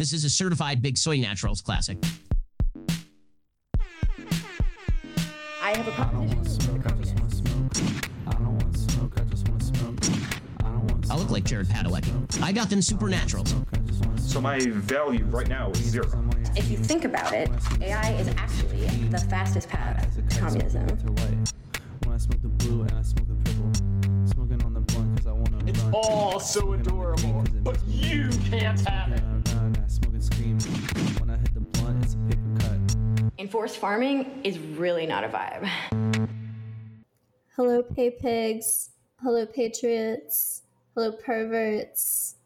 This is a certified Big Soy Naturals classic. I have a proposition. I look like Jared Padalecki. I got them supernaturals. So my value right now is zero. If you think about it, AI is actually the fastest path to communism. When I smoke the blue and I smoke the purple, smoking on the blunt because I want to It's run. all so adorable, but you can't have it. And I run, I smoke and scream. When I hit the blunt, it's a paper cut. Enforced farming is really not a vibe. Hello, pay pigs. Hello, patriots. Hello, perverts.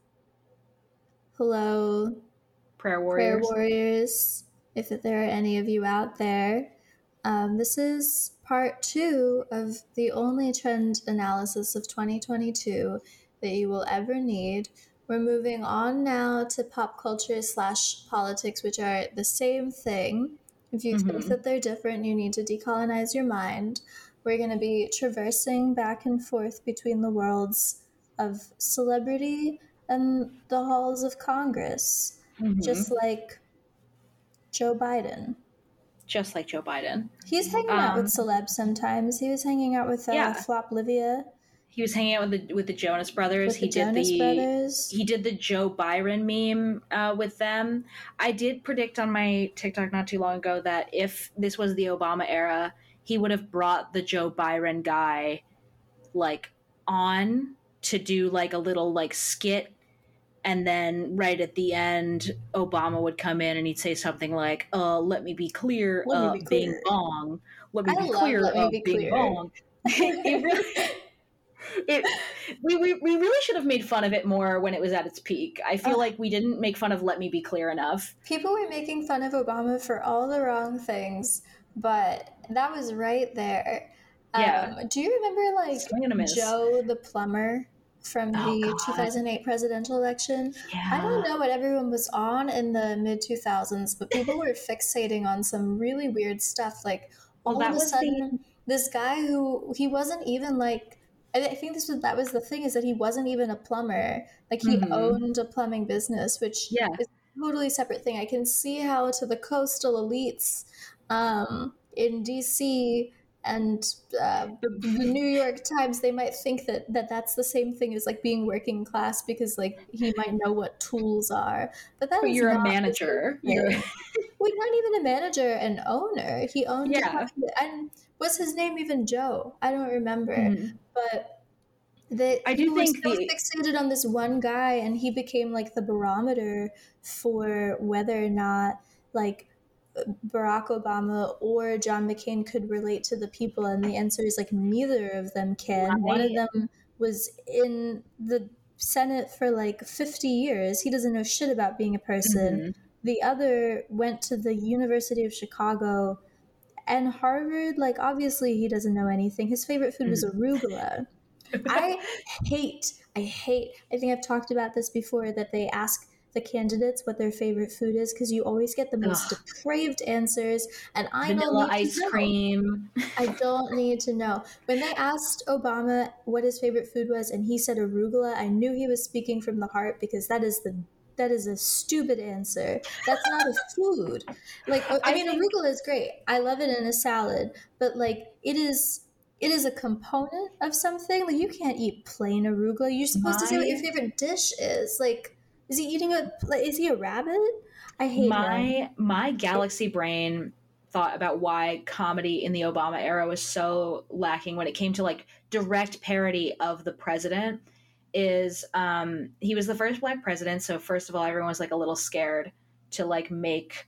Hello, Prayer warriors. prayer warriors. warriors. If there are any of you out there, um, this is part two of the only trend analysis of 2022 that you will ever need. We're moving on now to pop culture slash politics, which are the same thing. If you think Mhm. that they're different, you need to decolonize your mind. We're going to be traversing back and forth between the worlds of celebrity and the halls of Congress, Mhm. just like Joe Biden. just like Joe Biden. He's hanging out with Um, celebs sometimes. He was hanging out with uh, Yeah. Flop Livia, He was hanging out with the with the Jonas Brothers. with he the did Jonas the Brothers. he did the Joe Byron meme uh, with them. I did predict on my TikTok not too long ago that if this was the Obama era, he would have brought the Joe Byron guy like on to do like a little like skit and then right at the end Obama would come in and he'd say something like, "Uh, let me be clear, Let me uh, be Bing. Bong. Let me I be clear, Let Me uh, Be Bing Clear. Bong." it really it we, we we really should have made fun of it more when it was at its peak. I feel like we didn't make fun of "Let Me Be Clear" enough. People were making fun of Obama for all the wrong things, but that was right there. Yeah. Um, do you remember like Swing-a-miss. Joe the plumber from Oh, the God. 2008 presidential election? Yeah, I don't know what everyone was on in the mid 2000s, but people were fixating on some really weird stuff. Like all Well, that of a was the- sudden, this guy who he wasn't even like. I I think this was that was the thing is that he wasn't even a plumber. Like he Mhm. owned a plumbing business, which Yeah. is a totally separate thing. I can see how to the coastal elites um, in DC and uh, the, New York Times, they might think that, that that's the same thing as like being working class because like he might know what tools are. But that But you're a manager. same You're thing. well, not even a manager, an owner. He owned. a Yeah. And was his name even Joe? I don't remember. Mhm. But they, I do he was think so the- fixated on this one guy, and he became like the barometer for whether or not like Barack Obama or John McCain could relate to the people, and the answer is like neither of them can. One of them was in the Senate for like 50 years. He doesn't know shit about being a person. Mhm. The other went to the University of Chicago and Harvard. Like, obviously, he doesn't know anything. His favorite food was mm. arugula. I hate, I hate, I think I've talked about this before that they ask the candidates what their favorite food is because you always get the most Ugh. depraved answers. And I Vanilla ice cream. I don't need to know. When they asked Obama what his favorite food was and he said arugula, I knew he was speaking from the heart because that is the that is a stupid answer. That's not a food. Like I, I mean think- arugula is great. I love it in a salad, but like it is it is a component of something. Like you can't eat plain arugula. You're supposed to say what your favorite dish is. Like is he eating a like, is he a rabbit? I hate him. my my galaxy brain thought about why comedy in the Obama era was so lacking when it came to like direct parody of the president is um he was the first black president so first of all everyone was like a little scared to like make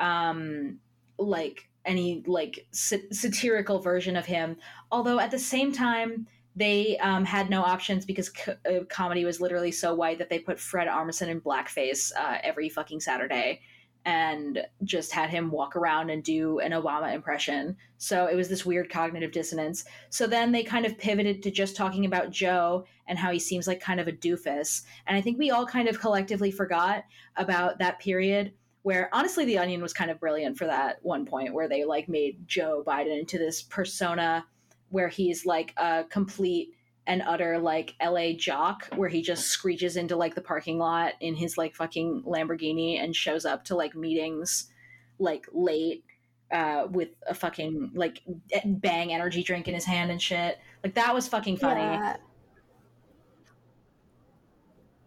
um like any like sa- satirical version of him. Although at the same time they um, had no options because co- uh, comedy was literally so white that they put Fred Armisen in blackface uh, every fucking Saturday and just had him walk around and do an Obama impression. So it was this weird cognitive dissonance. So then they kind of pivoted to just talking about Joe and how he seems like kind of a doofus. And I think we all kind of collectively forgot about that period where honestly the onion was kind of brilliant for that one point where they like made Joe Biden into this persona where he's like a complete and utter like LA jock where he just screeches into like the parking lot in his like fucking Lamborghini and shows up to like meetings like late uh with a fucking like bang energy drink in his hand and shit. Like that was fucking funny. Yeah.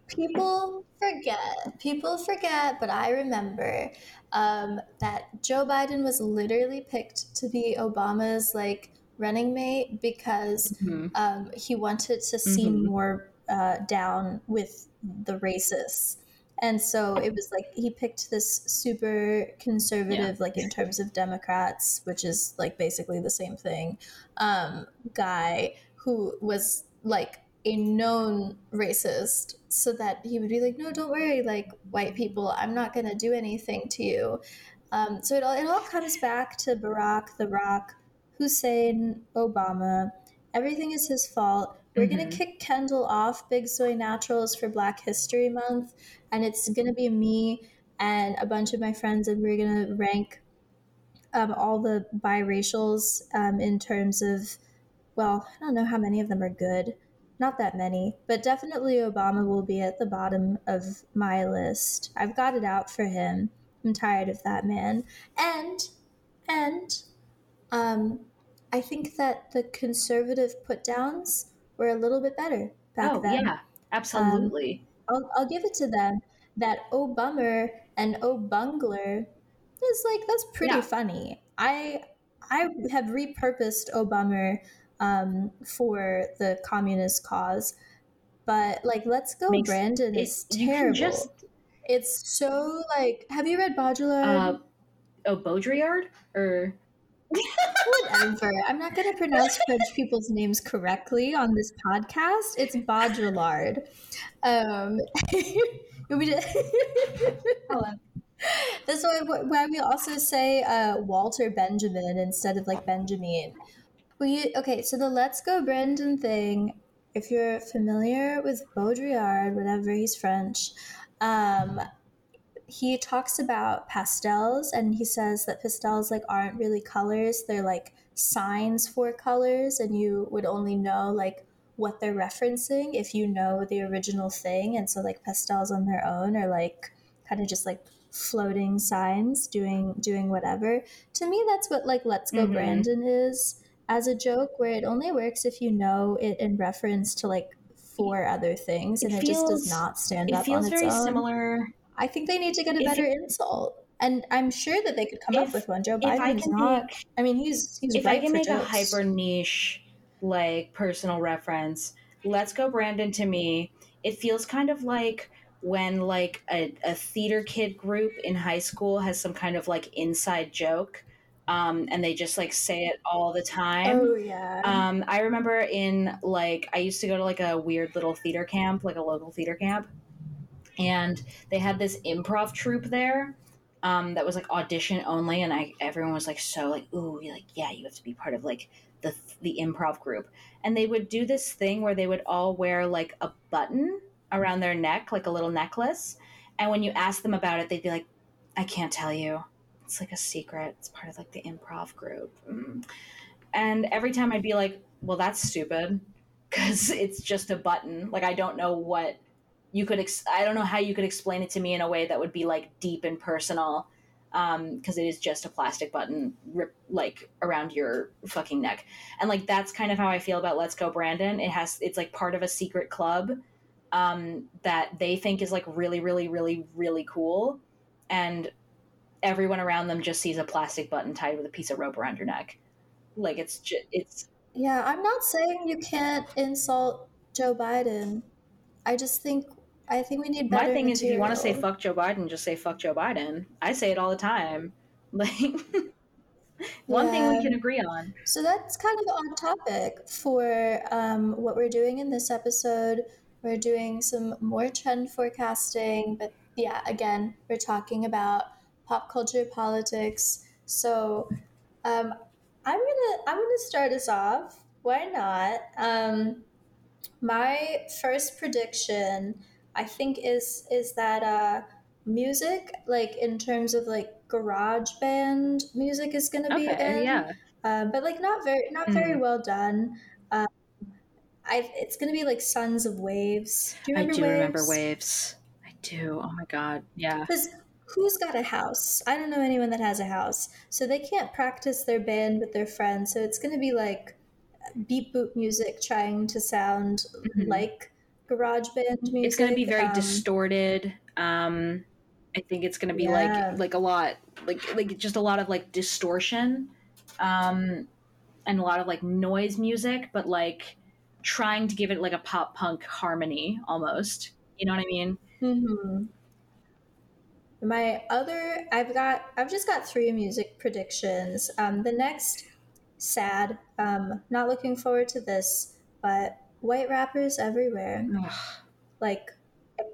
People forget. People forget, but I remember um, that Joe Biden was literally picked to be Obama's like running mate because Mhm. um, he wanted to seem Mhm. more uh, down with the racists. And so it was like he picked this super conservative, like in terms of Democrats, which is like basically the same thing, um, guy who was like a known racist, so that he would be like, "No, don't worry, like white people, I'm not gonna do anything to you." Um, so it all it all comes back to Barack, The Rock, Hussein, Obama. Everything is his fault. We're gonna Mhm. kick Kendall off Big Soy Naturals for Black History Month, and it's gonna be me and a bunch of my friends, and we're gonna rank um, all the biracials um, in terms of, well, I don't know how many of them are good. Not that many, but definitely Obama will be at the bottom of my list. I've got it out for him. I'm tired of that man. And, and, um, I think that the conservative put downs were a little bit better back then. oh then. yeah, absolutely. I'll, I'll give it to them that oh bummer and oh bungler is like that's pretty Yeah. funny i i have repurposed oh bummer um, for the communist cause but like let's go Makes- brandon it- is terrible just- it's so like have you read baudrillard Uh, oh, Baudrillard or Whatever. I'm not going to pronounce French people's names correctly on this podcast. It's Baudrillard. Um, we did, hold on. That's why, why we also say uh, Walter Benjamin instead of like Benjamin. Well, you, okay, so the Let's Go Brandon thing, if you're familiar with Baudrillard, whatever, he's French, um, he talks about pastels and he says that pastels like aren't really colors they're like signs for colors and you would only know like what they're referencing if you know the original thing and so like pastels on their own are like kind of just like floating signs doing doing whatever to me that's what like let's go Mhm. brandon is as a joke where it only works if you know it in reference to like four other things and It it, just does not stand it up feels on its very own similar. I think they need to get a If better insult. And I'm sure that they could come up with one. Joe If I Biden's can not. make I mean, he's he's if I can make a hyper niche like personal reference, Let's Go Brandon to me, it feels kind of like when like a, a theater kid group in high school has some kind of like inside joke um, and they just like say it all the time. Oh yeah. Um, I remember in like I used to go to like a weird little theater camp, like a local theater camp, and they had this improv troupe there um, that was like audition only, and I everyone was like so like ooh like yeah you have to be part of like the the improv group, and they would do this thing where they would all wear like a button around their neck, like a little necklace, and when you ask them about it, they'd be like, I can't tell you. It's like a secret. It's part of like the improv group. Mm. And every time I'd be like, well, that's stupid because it's just a button. Like, I don't know what you could, ex- I don't know how you could explain it to me in a way that would be like deep and personal because it is just a plastic button rip, like around your fucking neck. And like, that's kind of how I feel about Let's Go Brandon. It has, it's like part of a secret club um, that they think is like really, really, really, really cool. And everyone around them just sees a plastic button tied with a piece of rope around your neck. Like it's just it's yeah, I'm not saying you can't insult Joe Biden. I just think I think we need better. my thing is if you want to say fuck Joe Biden, just say fuck Joe Biden. I say it all the time. Like one thing we can agree on. So that's kind of on topic for um, what we're doing in this episode. We're doing some more trend forecasting, but yeah, again, we're talking about pop culture, politics. So um, I'm gonna I'm gonna start us off. Why not? Um, my first prediction, I think, is is that uh, music, like in terms of like garage band music, is gonna be Okay, in yeah. uh, but like not very not very well done. Um, I it's gonna be like Sons of Wavves. Do you I remember do Wavves? remember waves. I do. Oh my god. Yeah. Because who's got a house? I don't know anyone that has a house, so they can't practice their band with their friends. So it's gonna be like beat boop music trying to sound Mhm. like garage band music. It's going to be very um, distorted. Um, I think it's going to be Yeah. like like a lot like like just a lot of like distortion, um, and a lot of like noise music, but like trying to give it like a pop punk harmony almost. You know what I mean? hmm My other, I've got, I've just got three music predictions. Um, the next, sad. Um, not looking forward to this, but white rappers everywhere, Ugh. like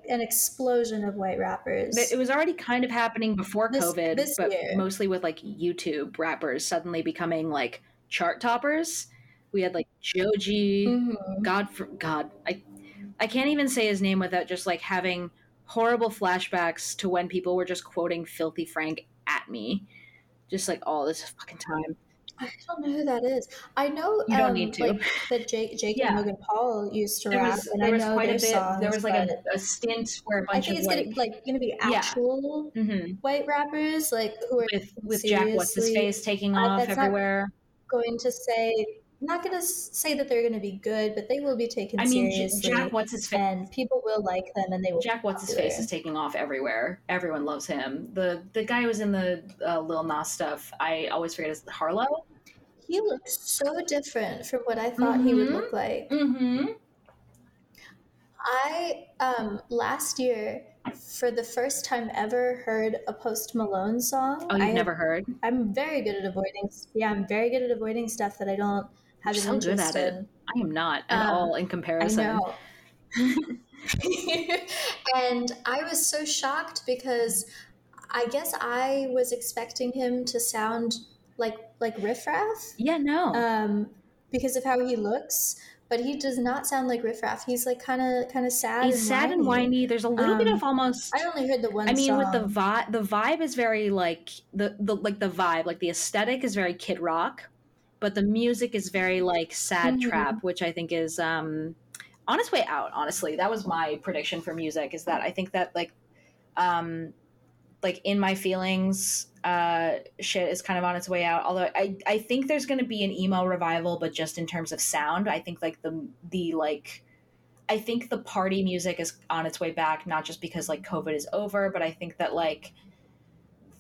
an explosion of white rappers. It was already kind of happening before This- COVID, this but year. mostly with like YouTube rappers suddenly becoming like chart toppers. We had like Joji, Mhm. God for God, I I can't even say his name without just like having horrible flashbacks to when people were just quoting Filthy Frank at me, just like all this fucking time. I don't know who that is. I know You don't um, need to. like that Jake, Jake Yeah. and Logan Paul used to There rap, was and there I was know quite a bit. songs. there was like a, a stint where a I bunch think of it's white, gonna like gonna be Yeah. actual Mhm. white rappers, like who are with with Jack what's his face taking I- off everywhere. going to say not going to say that they're going to be good, but they will be taken I mean, seriously. Jack what's his face. and people will like them, and they will. Jack, what's his face, is taking off everywhere. Everyone loves him. The the guy who was in the uh, Lil Nas stuff. I always forget his Harlow. He looks so different from what I thought he would Mhm. look like. Mm-hmm. I um last year, for the first time ever, heard a Post Malone song. Oh, you've I had- never heard? I'm very good at avoiding. Yeah, I'm very good at avoiding stuff that I don't have You're so good at it. in. I am not at Um, all in comparison. and I was so shocked because I guess I was expecting him to sound like like Riff Raff Yeah, no. um, because of how he looks, but he does not sound like Riff Raff. He's like kind of kind of sad. He's and sad and whiny. There's a little bit Um, of almost. I only heard the one. I mean, with the vibe, the vibe is very like the the like the vibe, like the aesthetic is very Kid Rock, but the music is very like sad Mhm. trap, which I think is um on its way out. Honestly, that was my prediction for music. Is that I think that like um like in my feelings uh shit is kind of on its way out although i i think there's going to be an emo revival but just in terms of sound i think like the the like i think the party music is on its way back not just because like covid is over but i think that like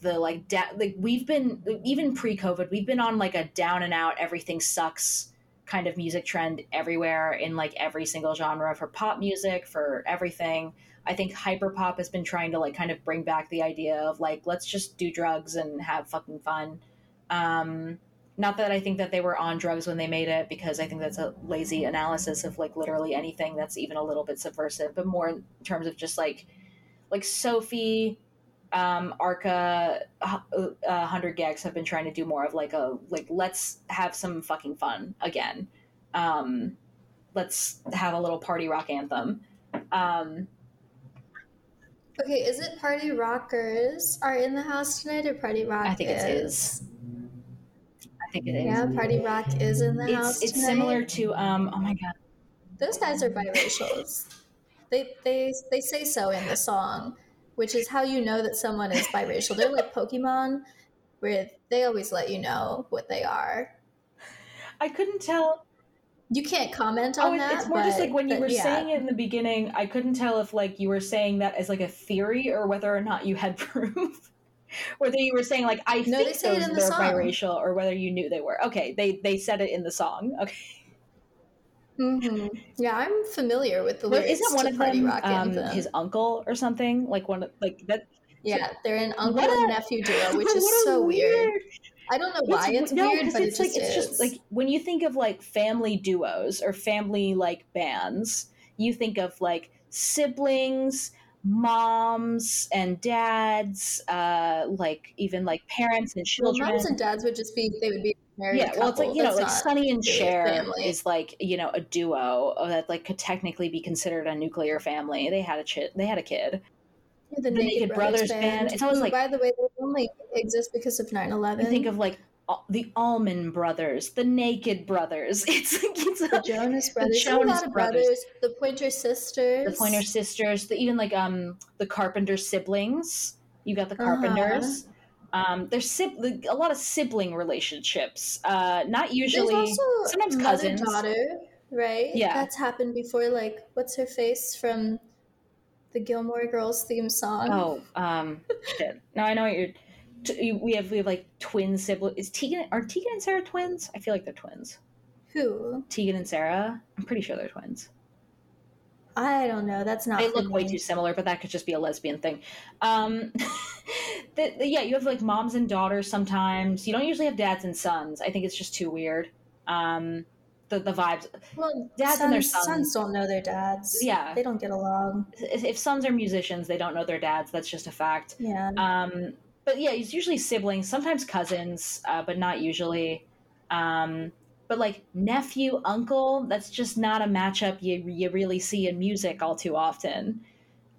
the like da- like we've been even pre-covid we've been on like a down and out everything sucks kind of music trend everywhere in like every single genre for pop music for everything I think hyperpop has been trying to like kind of bring back the idea of like let's just do drugs and have fucking fun. Um, not that I think that they were on drugs when they made it because I think that's a lazy analysis of like literally anything that's even a little bit subversive, but more in terms of just like like Sophie, um, Arca, uh, uh, Hundred gecs have been trying to do more of like a like let's have some fucking fun again. Um, let's have a little party rock anthem. Um, Okay, is it Party Rockers are in the house tonight or Party Rock? I think it is. I think it is. Yeah, Party Rock is in the house It's it's tonight. similar to um oh my god Those guys are biracials. they they they say so in the song, which is how you know that someone is biracial. They're like Pokemon, where they always let you know what they are. I couldn't tell You can't comment oh on it- that. it's more just like when you were yeah. saying it in the beginning I couldn't tell if like you were saying that as like a theory or whether or not you had proof whether you were saying like I No, they think say it those in the biracial or whether you knew they were okay they they said it in the song okay Mhm. Yeah, I'm familiar with the But lyrics isn't one of Party them Rock um, his uncle or something like one of like that yeah, they're an uncle a- and nephew duo, which is so weird. I don't know why it's, no, weird, but it's it like just it's is. just like when you think of like family duos or family like bands, you think of like siblings, moms and dads, uh, like even like parents and children. well, moms and dads would just be they would be married yeah, well, it's like you know, like Sonny and Cher is like you know a duo that like could technically be considered a nuclear family. They had a they had a kid. Yeah, the, The Naked, Naked Brothers, Brothers band. band. It's always like- by the way, they only exist because of 9-11. You think of like the Allman Brothers, the Naked Brothers. It's like it's The Jonas Brothers, a Jonas Brothers. brothers. the Pointer Sisters, the Pointer Sisters, the, even like um the Carpenter siblings. You got the Uh-huh. Um, there's a lot of sibling relationships. Uh, not usually. also sometimes cousins. daughter, right? Yeah. that's happened before. Like, what's her face from the Gilmore Girls theme song? Oh, um, shit. No, I know what you're. T- we have we have like twin siblings. Is Tegan are Tegan and Sara twins? I feel like they're twins. who? Tegan and Sara. I'm pretty sure they're twins. I don't know. That's not. They look way too similar, but that could just be a lesbian thing. Um, the, the- yeah, you have like moms and daughters sometimes. You don't usually have dads and sons. I think it's just too weird. Um, the the vibes. Well, Dads sons, and their sons. sons don't know their dads. Yeah. they don't get along. If if sons are musicians, they don't know their dads. That's just a fact. Yeah, Um, but yeah, it's usually siblings, sometimes cousins, uh, but not usually. Um, but like nephew, uncle, that's just not a matchup you you really see in music all too often.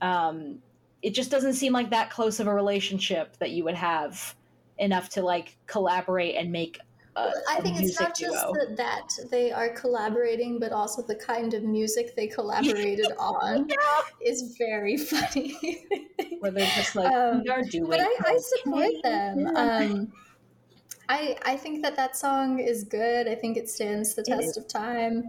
Um, it just doesn't seem like that close of a relationship that you would have enough to like collaborate and make. A, I think it's not just duo. that, they are collaborating, but also the kind of music they collaborated on is very funny. where they're just like Um, we are doing. but I, I support them. Yeah. Um, I I think that that song is good. I think it stands the test of time.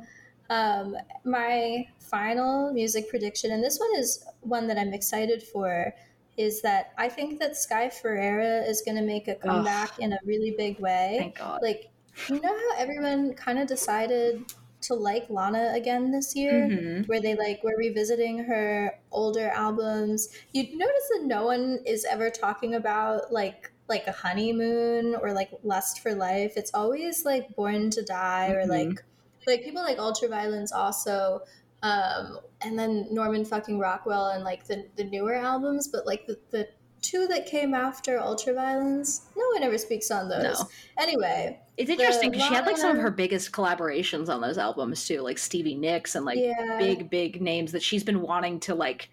Um, my final music prediction, and this one is one that I'm excited for, is that I think that Sky Ferreira is going to make a comeback in a really big way. Thank God. Like, you know how everyone kind of decided to like Lana again this year? Mhm. where they like were revisiting her older albums. You notice that no one is ever talking about like like a honeymoon or like lust for life. It's always like born to die or Mhm. like like people like ultraviolence also um and then norman fucking rockwell and like the the newer albums but like the, the two that came after ultraviolence no one ever speaks on those No. anyway It's interesting because she had like some of her biggest collaborations on those albums too, like Stevie Nicks and like yeah big, big names that she's been wanting to like.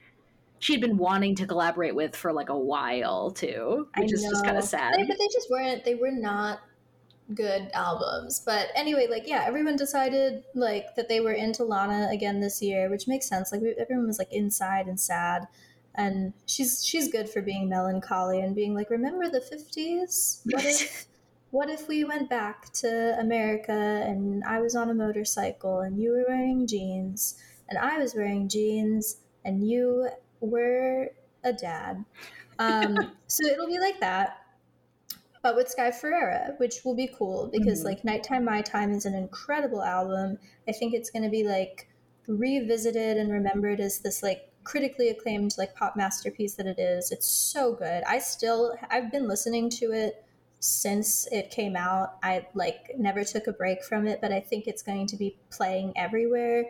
She'd been wanting to collaborate with for like a while too, which is just kind of sad. They- but they just weren't. They were not good albums. But anyway, like yeah, everyone decided like that they were into Lana again this year, which makes sense. Like we, everyone was like inside and sad, and she's she's good for being melancholy and being like, remember the fifties? What if? What if we went back to America and I was on a motorcycle and you were wearing jeans and I was wearing jeans and you were a dad? Um, so it'll be like that but with Sky Ferreira, which will be cool because Mhm. like Nighttime My Time is an incredible album. I think it's going to be like revisited and remembered as this like critically acclaimed like pop masterpiece that it is. It's so good. I still I've been listening to it since it came out. I like never took a break from it, but I think it's going to be playing everywhere.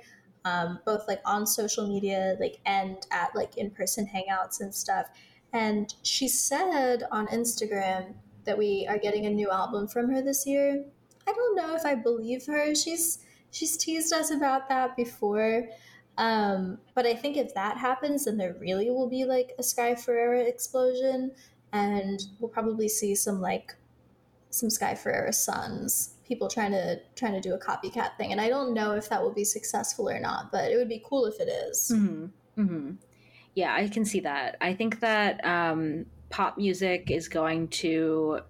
Um, both like on social media, like and at like in-person hangouts and stuff. And she said on Instagram that we are getting a new album from her this year. I don't know if I believe her. She's she's teased us about that before. Um, but I think if that happens, then there really will be like a Sky Ferreira explosion, and we'll probably see some like some Sky Ferreira sons, people trying to trying to do a copycat thing. And I don't know if that will be successful or not, but it would be cool if it is. hmm hmm Yeah, I can see that. I think that um, pop music is going to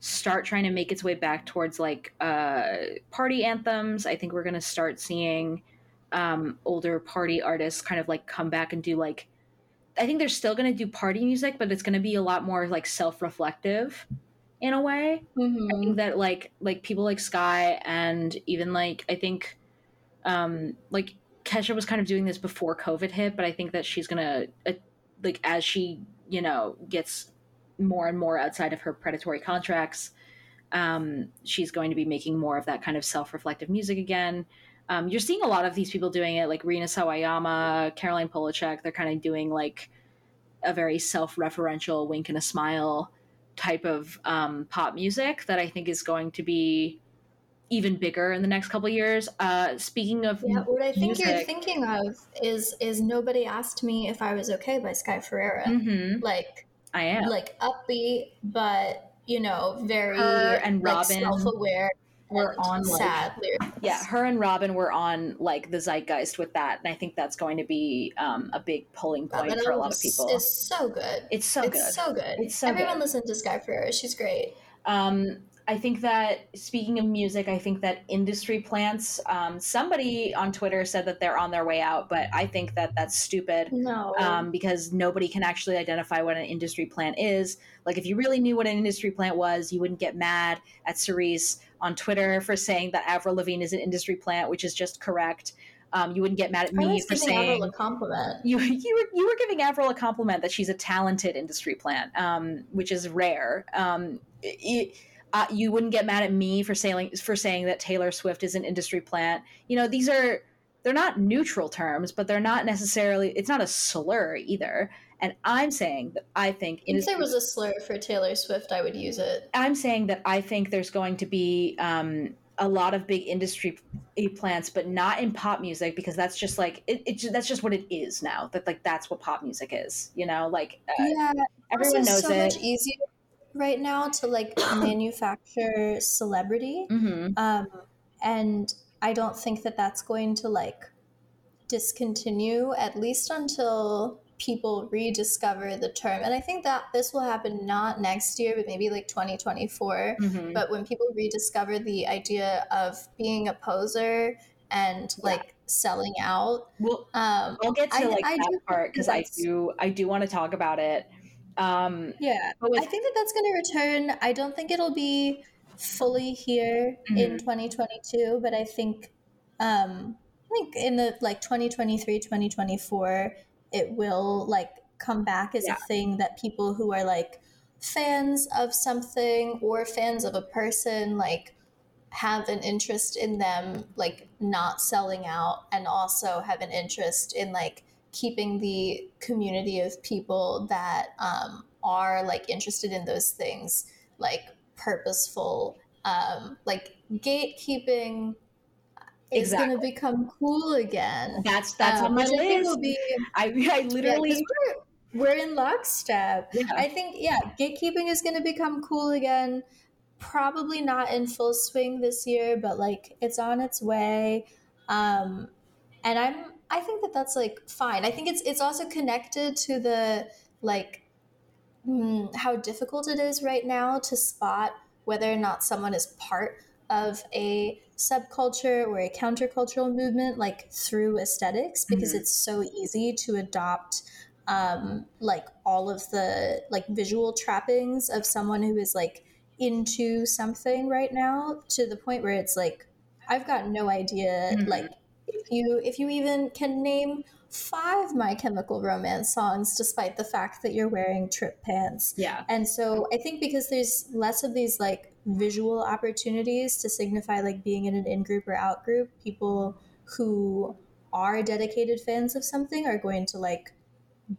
start trying to make its way back towards like uh, party anthems. I think we're going to start seeing um, older party artists kind of like come back and do like. I think they're still going to do party music, but it's going to be a lot more like self-reflective in a way. I Mhm. think that like like people like Sky and even like I think um like Kesha was kind of doing this before COVID hit, but I think that she's gonna uh, like as she you know gets more and more outside of her predatory contracts, um, she's going to be making more of that kind of self-reflective music again. Um, you're seeing a lot of these people doing it, like Rina Sawayama, Caroline Polachek. They're kind of doing like a very self-referential wink and a smile type of um, pop music that I think is going to be even bigger in the next couple of years. Uh, speaking of Yeah, what I think you're thinking of is is nobody asked me if I was okay by Sky Ferreira. Mhm, Like I am. like upbeat, but you know, very Her and like, Robyn self-aware were on, like- sad lyrics. yeah her and Robyn were on like the zeitgeist with that and i think that's going to be um, a big pulling point Robyn for a lot of people It's so good. it's so it's good so good. It's so Everyone good. listen to Sky Ferreira. She's great. Um, I think that speaking of music, I think that industry plants. Um, somebody on Twitter said that they're on their way out, but I think that that's stupid. No. Um, because nobody can actually identify what an industry plant is. Like, if you really knew what an industry plant was, you wouldn't get mad at Cerise on Twitter for saying that Avril Lavigne is an industry plant, which is just correct. Um, you wouldn't get mad at me for giving saying Avril a compliment. you you were you were giving Avril a compliment that she's a talented industry plant, um, which is rare. Um, it, uh, you wouldn't get mad at me for saying for saying that Taylor Swift is an industry plant. You know, these are they're not neutral terms, but they're not necessarily. It's not a slur either. And I'm saying that I think If there was a slur for Taylor Swift, I would use it. I'm saying that I think there's going to be um, a lot of big industry plants, but not in pop music because that's just like it, it. That's just what it is now. That like that's what pop music is. You know, like uh, yeah, everyone knows so it. much easier right now to like manufacture celebrity, hmm um, and I don't think that that's going to like discontinue at least until people rediscover the term. And I think that this will happen not next year, but maybe like 2024. hmm But when people rediscover the idea of being a poser and like selling out, Well, um, I'll get to I- like I that part because I do I do want to talk about it. Um, Yeah, with- I think that that's going to return. I don't think it'll be fully here in Mhm. 2022, but I think, um, I think in the like 2023, 2024, it will like come back as Yeah. a thing that people who are like fans of something or fans of a person like have an interest in them like not selling out and also have an interest in like keeping the community of people that um, are like interested in those things like purposeful um, like gatekeeping is gonna become cool again that's that's um, on my which I think list. will be I I yeah, literally we're, we're in lockstep Yeah. I think yeah, gatekeeping is going to become cool again. Probably not in full swing this year, but like it's on its way. Um, and I'm I think that that's like fine. I think it's it's also connected to the like mm, how difficult it is right now to spot whether or not someone is part of a subculture or a countercultural movement like through aesthetics because Mhm. it's so easy to adopt um, like all of the like visual trappings of someone who is like into something right now to the point where it's like I've got no idea Mhm. like if you if you even can name five My Chemical Romance songs despite the fact that you're wearing Tripp pants. yeah And so I think because there's less of these like visual opportunities to signify like being in an in group or out group, people who are dedicated fans of something are going to like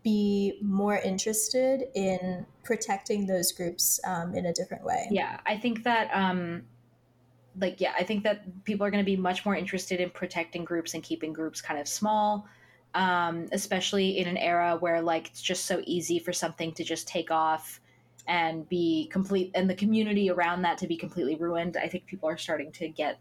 be more interested in protecting those groups um, in a different way. yeah i think that um like yeah i think that people are going to be much more interested in protecting groups and keeping groups kind of small um especially in an era where like it's just so easy for something to just take off and be complete and the community around that to be completely ruined i think people are starting to get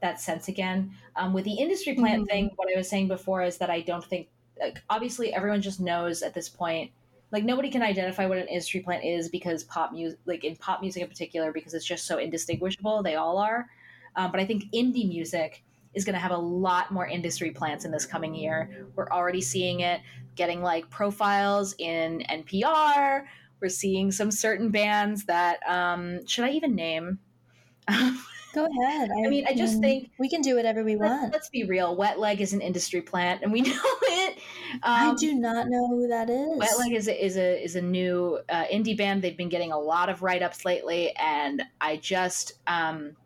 that sense again um, with the industry plant Mhm. thing what i was saying before is that i don't think like obviously everyone just knows at this point like nobody can identify what an industry plant is because pop music like in pop music in particular because it's just so indistinguishable they all are. Um, but i think indie music is going to have a lot more industry plants in this coming year. We're already seeing it getting like profiles in npr we're seeing some certain bands that um, should i even name Go ahead. I, mean, I just mean, think- we can do whatever we let's, want. let's be real wet leg is an industry plant and we know it I Um, do not know who that is. Wet Leg is a, is a is a new uh, indie band. They've been getting a lot of write ups lately, and I just um,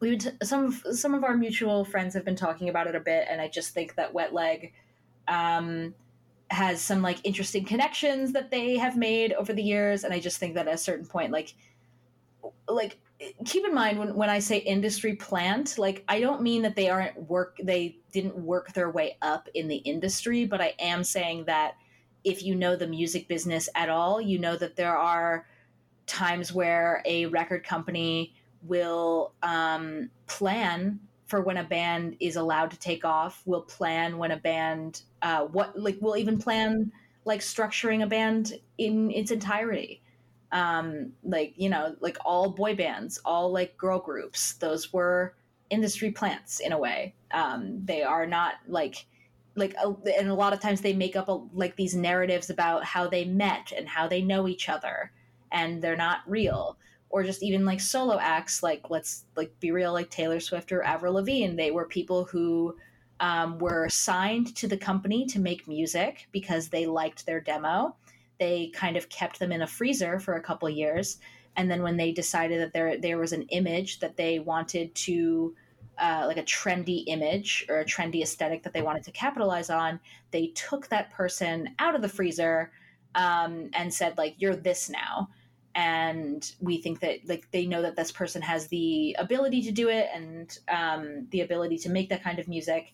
we would t- some of, some of our mutual friends have been talking about it a bit, and I just think that Wet Leg um, has some like interesting connections that they have made over the years, and I just think that at a certain point, like like keep in mind when, when i say industry plant like i don't mean that they aren't work they didn't work their way up in the industry but i am saying that if you know the music business at all you know that there are times where a record company will um, plan for when a band is allowed to take off will plan when a band uh, what like will even plan like structuring a band in its entirety um, like you know like all boy bands all like girl groups those were industry plants in a way. Um, they are not like like a, and a lot of times they make up a, like these narratives about how they met and how they know each other and they're not real. Or just even like solo acts like let's like be real like taylor swift or avril lavigne they were people who um, were signed to the company to make music because they liked their demo they kind of kept them in a freezer for a couple years. And then when they decided that there there was an image that they wanted to uh, like a trendy image or a trendy aesthetic that they wanted to capitalize on they took that person out of the freezer um, and said like you're this now. And we think that like they know that this person has the ability to do it and um, the ability to make that kind of music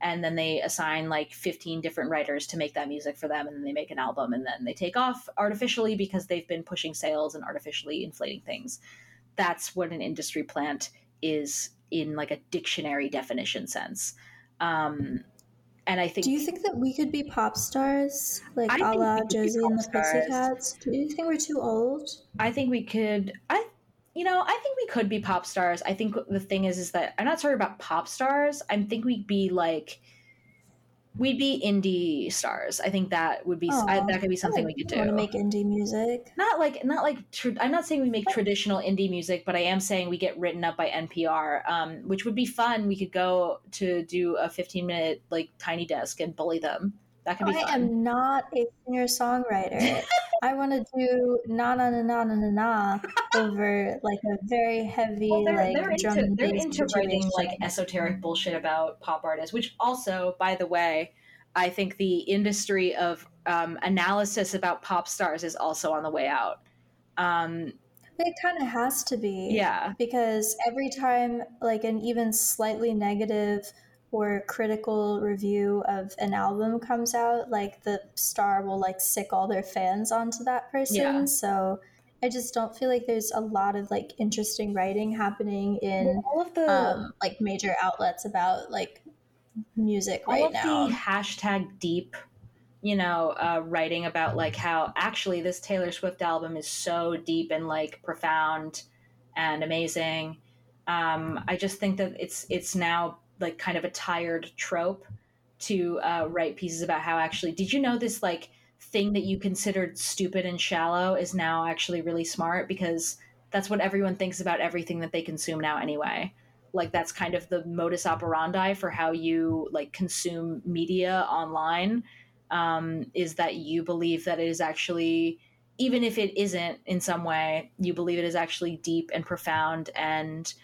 and then they assign like 15 different writers to make that music for them and then they make an album and then they take off artificially because they've been pushing sales and artificially inflating things that's what an industry plant is in like a dictionary definition sense um, and I think. Do you think that we could be pop stars, like I a la we could be Josie and the stars. Pussycats? Do you think we're too old? I think we could. I, you know, I think we could be pop stars. I think the thing is, is that I'm not sorry about pop stars. I think we'd be like, we'd be indie stars. I think that would be I, that could be something we could do. Want to make indie music? not like not like tr- I'm not saying we make traditional indie music, but I am saying we get written up by NPR, um, which would be fun. We could go to do a 15 minute like tiny desk and bully them. That could be I fun. am not a singer songwriter. I want to do na na na na na na na over like a very heavy Well, they're, like they're drum into, they're into writing like esoteric bullshit about pop artists, which also, by the way, I think the industry of um, analysis about pop stars is also on the way out. Um, It kind of has to be. yeah, because every time like an even slightly negative or critical review of an album comes out like the star will like sic all their fans onto that person. Yeah. so i just don't feel like there's a lot of like interesting writing happening in all of the um, like major outlets about like music all right of now. the hashtag deep you know uh, writing about like how actually this taylor swift album is so deep and like profound and amazing. Um, i just think that it's it's now like kind of a tired trope to uh, write pieces about how actually did you know this like thing that you considered stupid and shallow is now actually really smart? Because that's what everyone thinks about everything that they consume now anyway. Like that's kind of the modus operandi for how you like consume media online um, is that you believe that it is actually even if it isn't in some way you believe it is actually deep and profound and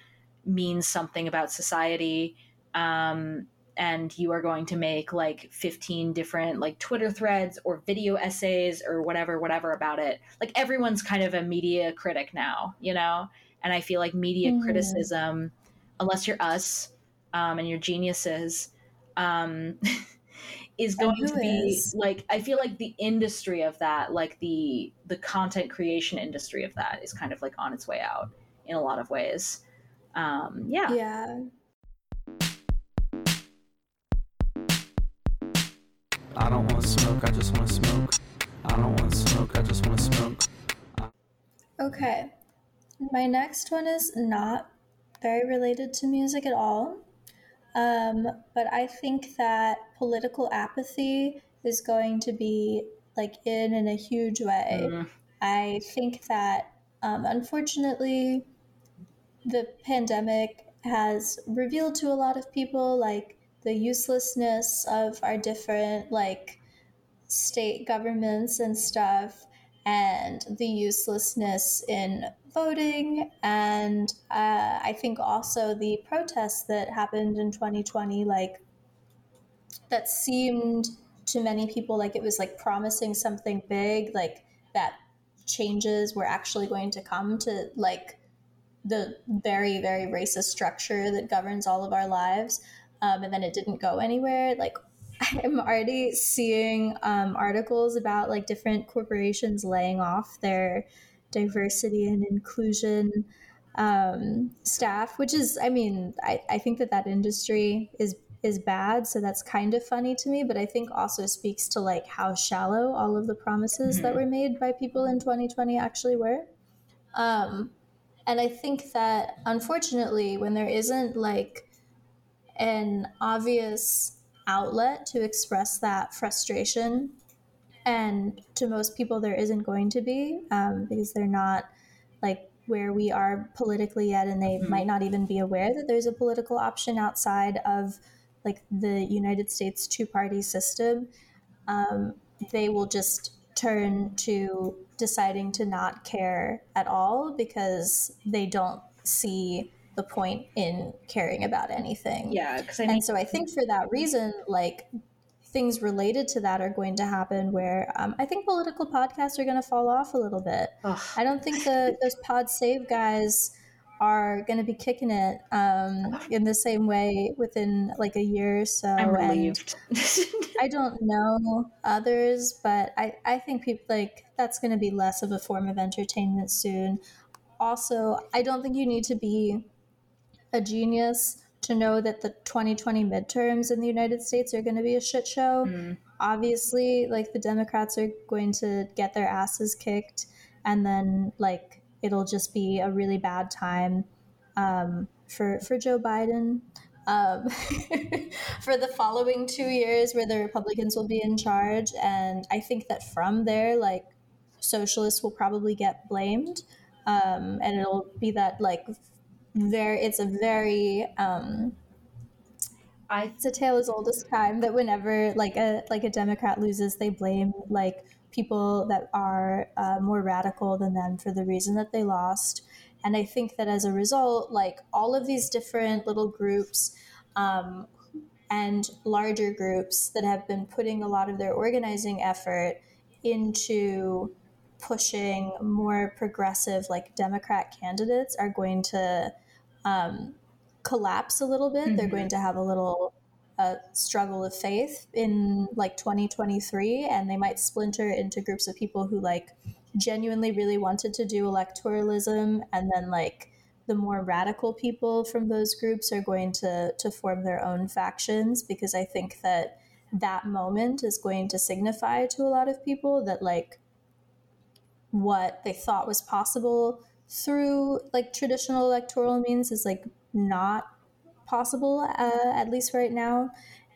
means something about society um, and you are going to make like 15 different like twitter threads or video essays or whatever whatever about it. Like everyone's kind of a media critic now you know? And i feel like media Mhm. criticism unless you're us um, and you're geniuses um, is going to be is? like i feel like the industry of that like the the content creation industry of that is kind of like on its way out in a lot of ways. Um, yeah. Yeah I don't want to smoke, I just want to smoke. I don't want to smoke, I just want to smoke. Okay. My next one is not very related to music at all. Um, but I think that political apathy is going to be like in in a huge way. Mm. I think that um, unfortunately the pandemic has revealed to a lot of people like the uselessness of our different like state governments and stuff and the uselessness in voting and uh, i think also the protests that happened in 2020 like that seemed to many people like it was like promising something big like that changes were actually going to come to like the very very racist structure that governs all of our lives um, and then it didn't go anywhere like i'm already seeing um, articles about like different corporations laying off their diversity and inclusion um, staff, which is, I mean, I, I think that that industry is is bad, so that's kind of funny to me. But I think also speaks to like how shallow all of the promises mm-hmm. that were made by people in 2020 actually were. Um, and I think that unfortunately, when there isn't like an obvious outlet to express that frustration, and to most people, there isn't going to be um, because they're not like where we are politically yet, and they mm-hmm. might not even be aware that there's a political option outside of like the United States two party system. Um, they will just turn to deciding to not care at all because they don't see the point in caring about anything. Yeah, I mean- and so I think for that reason, like things related to that are going to happen where um, I think political podcasts are going to fall off a little bit. Ugh. I don't think the those pod save guys are going to be kicking it um, in the same way within like a year or so. I'm relieved. I don't know others, but I, I think people like that's going to be less of a form of entertainment soon. Also, I don't think you need to be a genius to know that the 2020 midterms in the United States are going to be a shit show. Mm. Obviously, like the Democrats are going to get their asses kicked, and then like it'll just be a really bad time um, for for Joe Biden. Um, for the following two years, where the Republicans will be in charge, and I think that from there, like socialists will probably get blamed, um, and it'll be that like very it's a very um I, it's a tale as old as time that whenever like a like a Democrat loses, they blame like people that are uh, more radical than them for the reason that they lost. And I think that as a result, like all of these different little groups um, and larger groups that have been putting a lot of their organizing effort into pushing more progressive, like Democrat candidates, are going to um, collapse a little bit. Mm-hmm. They're going to have a little uh, struggle of faith in like 2023, and they might splinter into groups of people who like genuinely really wanted to do electoralism, and then like the more radical people from those groups are going to to form their own factions because I think that that moment is going to signify to a lot of people that like what they thought was possible through like traditional electoral means is like not possible uh, at least right now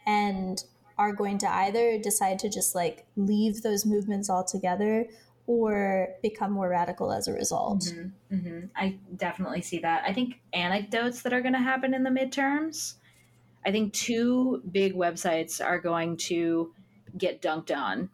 and are going to either decide to just like leave those movements altogether or become more radical as a result. Mm-hmm, mm-hmm. I definitely see that. I think anecdotes that are going to happen in the midterms. I think two big websites are going to get dunked on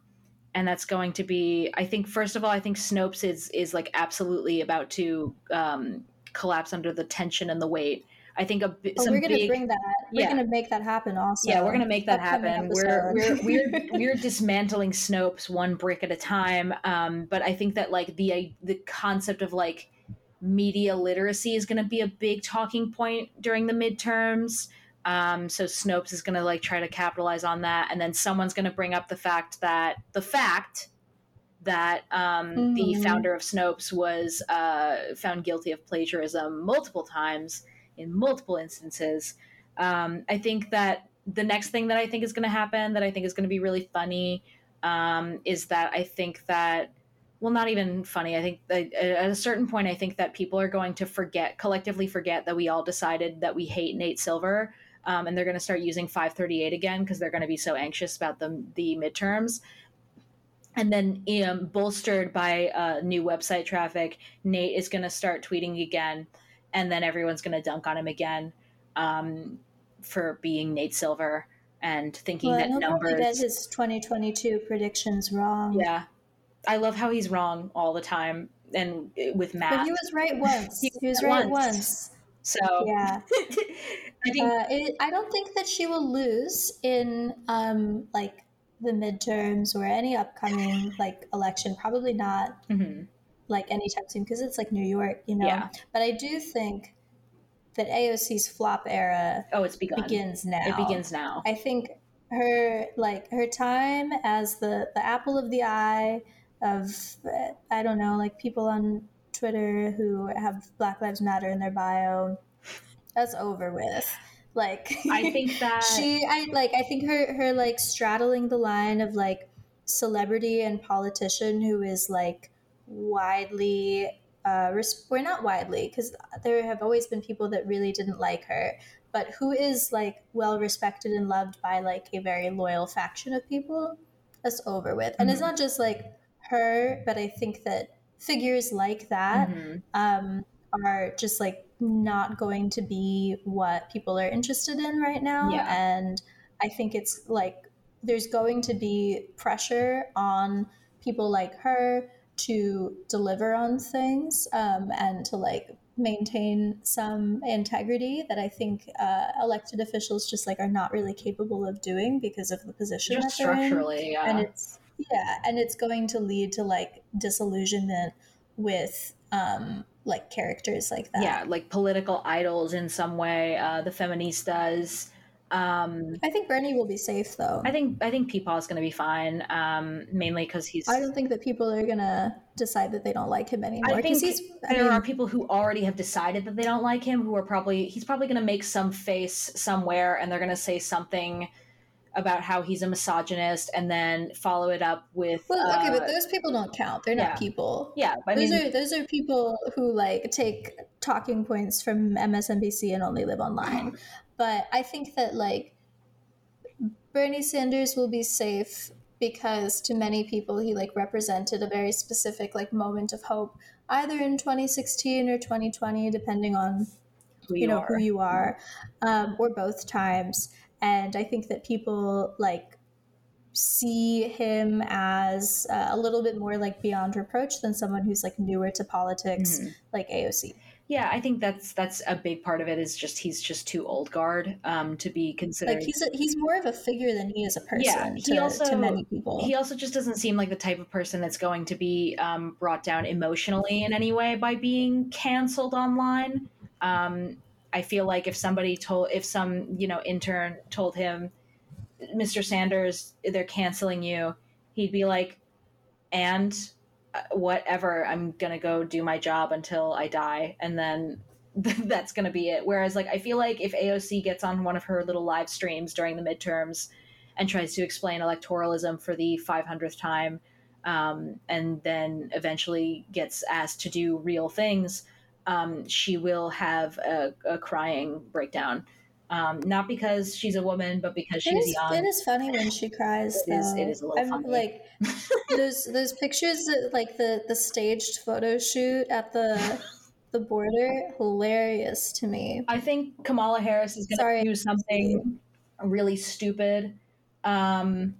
and that's going to be i think first of all i think snopes is is like absolutely about to um, collapse under the tension and the weight. I think a oh, we're gonna big, bring that we're yeah. gonna make that happen also. Yeah we're gonna make that happen. We're, we're we're we're dismantling snopes one brick at a time um, but i think that like the the concept of like media literacy is going to be a big talking point during the midterms um, so Snopes is going to like try to capitalize on that, and then someone's going to bring up the fact that the fact that um, mm-hmm. the founder of Snopes was uh, found guilty of plagiarism multiple times in multiple instances. Um, I think that the next thing that I think is going to happen that I think is going to be really funny um, is that I think that well not even funny i think that at a certain point i think that people are going to forget collectively forget that we all decided that we hate nate silver um, and they're going to start using 538 again because they're going to be so anxious about the the midterms. And then, um, bolstered by uh, new website traffic, Nate is going to start tweeting again, and then everyone's going to dunk on him again um, for being Nate Silver and thinking well, that numbers. get his 2022 predictions wrong. Yeah, I love how he's wrong all the time and uh, with math. But he was right once. he, he was right once. once. So yeah, I think uh, it, I don't think that she will lose in um, like the midterms or any upcoming like election. Probably not mm-hmm. like anytime soon because it's like New York, you know. Yeah. But I do think that AOC's flop era. Oh, it's begun. Begins now. It begins now. I think her like her time as the the apple of the eye of I don't know like people on Twitter who have Black Lives Matter in their bio. That's over with. Like I think that she I like I think her her like straddling the line of like celebrity and politician who is like widely uh res- we're not widely because there have always been people that really didn't like her but who is like well respected and loved by like a very loyal faction of people that's over with and it's Mm-hmm. not just like her but i think that figures like that Mhm. um, are just like not going to be what people are interested in right now. Yeah. And I think it's like there's going to be pressure on people like her to deliver on things um, and to like maintain some integrity that I think uh, elected officials just like are not really capable of doing because of the position just that they're in structurally, yeah. and it's yeah and it's going to lead to like disillusionment with um like characters like that yeah, like political idols in some way. Uh, the feministas. Um, i think bernie will be safe though I think I think Peepaw is going to be fine. Um, mainly because he's. I don't think that people are gonna decide that they don't like him anymore I think he's I there mean, are people who already have decided that they don't like him. Who are probably he's probably going to make some face somewhere, and they're going to say something about how he's a misogynist, and then follow it up with. well okay uh, but those people don't count they're yeah. not people yeah, I those mean, are those are people who like take talking points from MSNBC and only live online. But I think that like Bernie Sanders will be safe because to many people he like represented a very specific like moment of hope either in 2016 or 2020 depending on who you know are. who you are um, or both times and i think that people like see him as uh, a little bit more like beyond reproach than someone who's like newer to politics Mhm. like aoc Yeah, I think that's that's a big part of it. Is just he's just too old guard um, to be considered. like he's a, he's more of a figure than he is a person Yeah, he to, also- to many people he also just doesn't seem like the type of person that's going to be um, brought down emotionally in any way by being canceled online. Um, I feel like if somebody told, if some you know intern told him, "Mr. Sanders, they're canceling you," he'd be like, "And uh, whatever, I'm gonna go do my job until I die, and then." That's gonna be it. Whereas, like, I feel like if AOC gets on one of her little live streams during the midterms and tries to explain electoralism for the 500th time um, and then eventually gets asked to do real things um, she will have a, a crying breakdown um, not because she's a woman but because It she's is, young it is funny when she cries. It is- it is a little I'm, funny. Like those those pictures, like the the staged photo shoot at the the border, hilarious to me. i think kamala harris is going to do something really stupid um,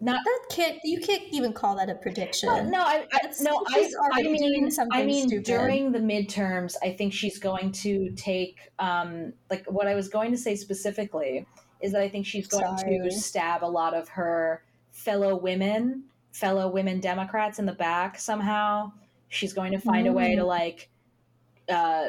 not That can't you can't even call that a prediction. No, I, I no, I, I mean, I mean, stupid. during the midterms, I think she's going to take, um, like what I was going to say specifically is that I think she's going Sorry. to stab a lot of her fellow women, fellow women Democrats in the back somehow. She's going to find a way to Mm. like, uh,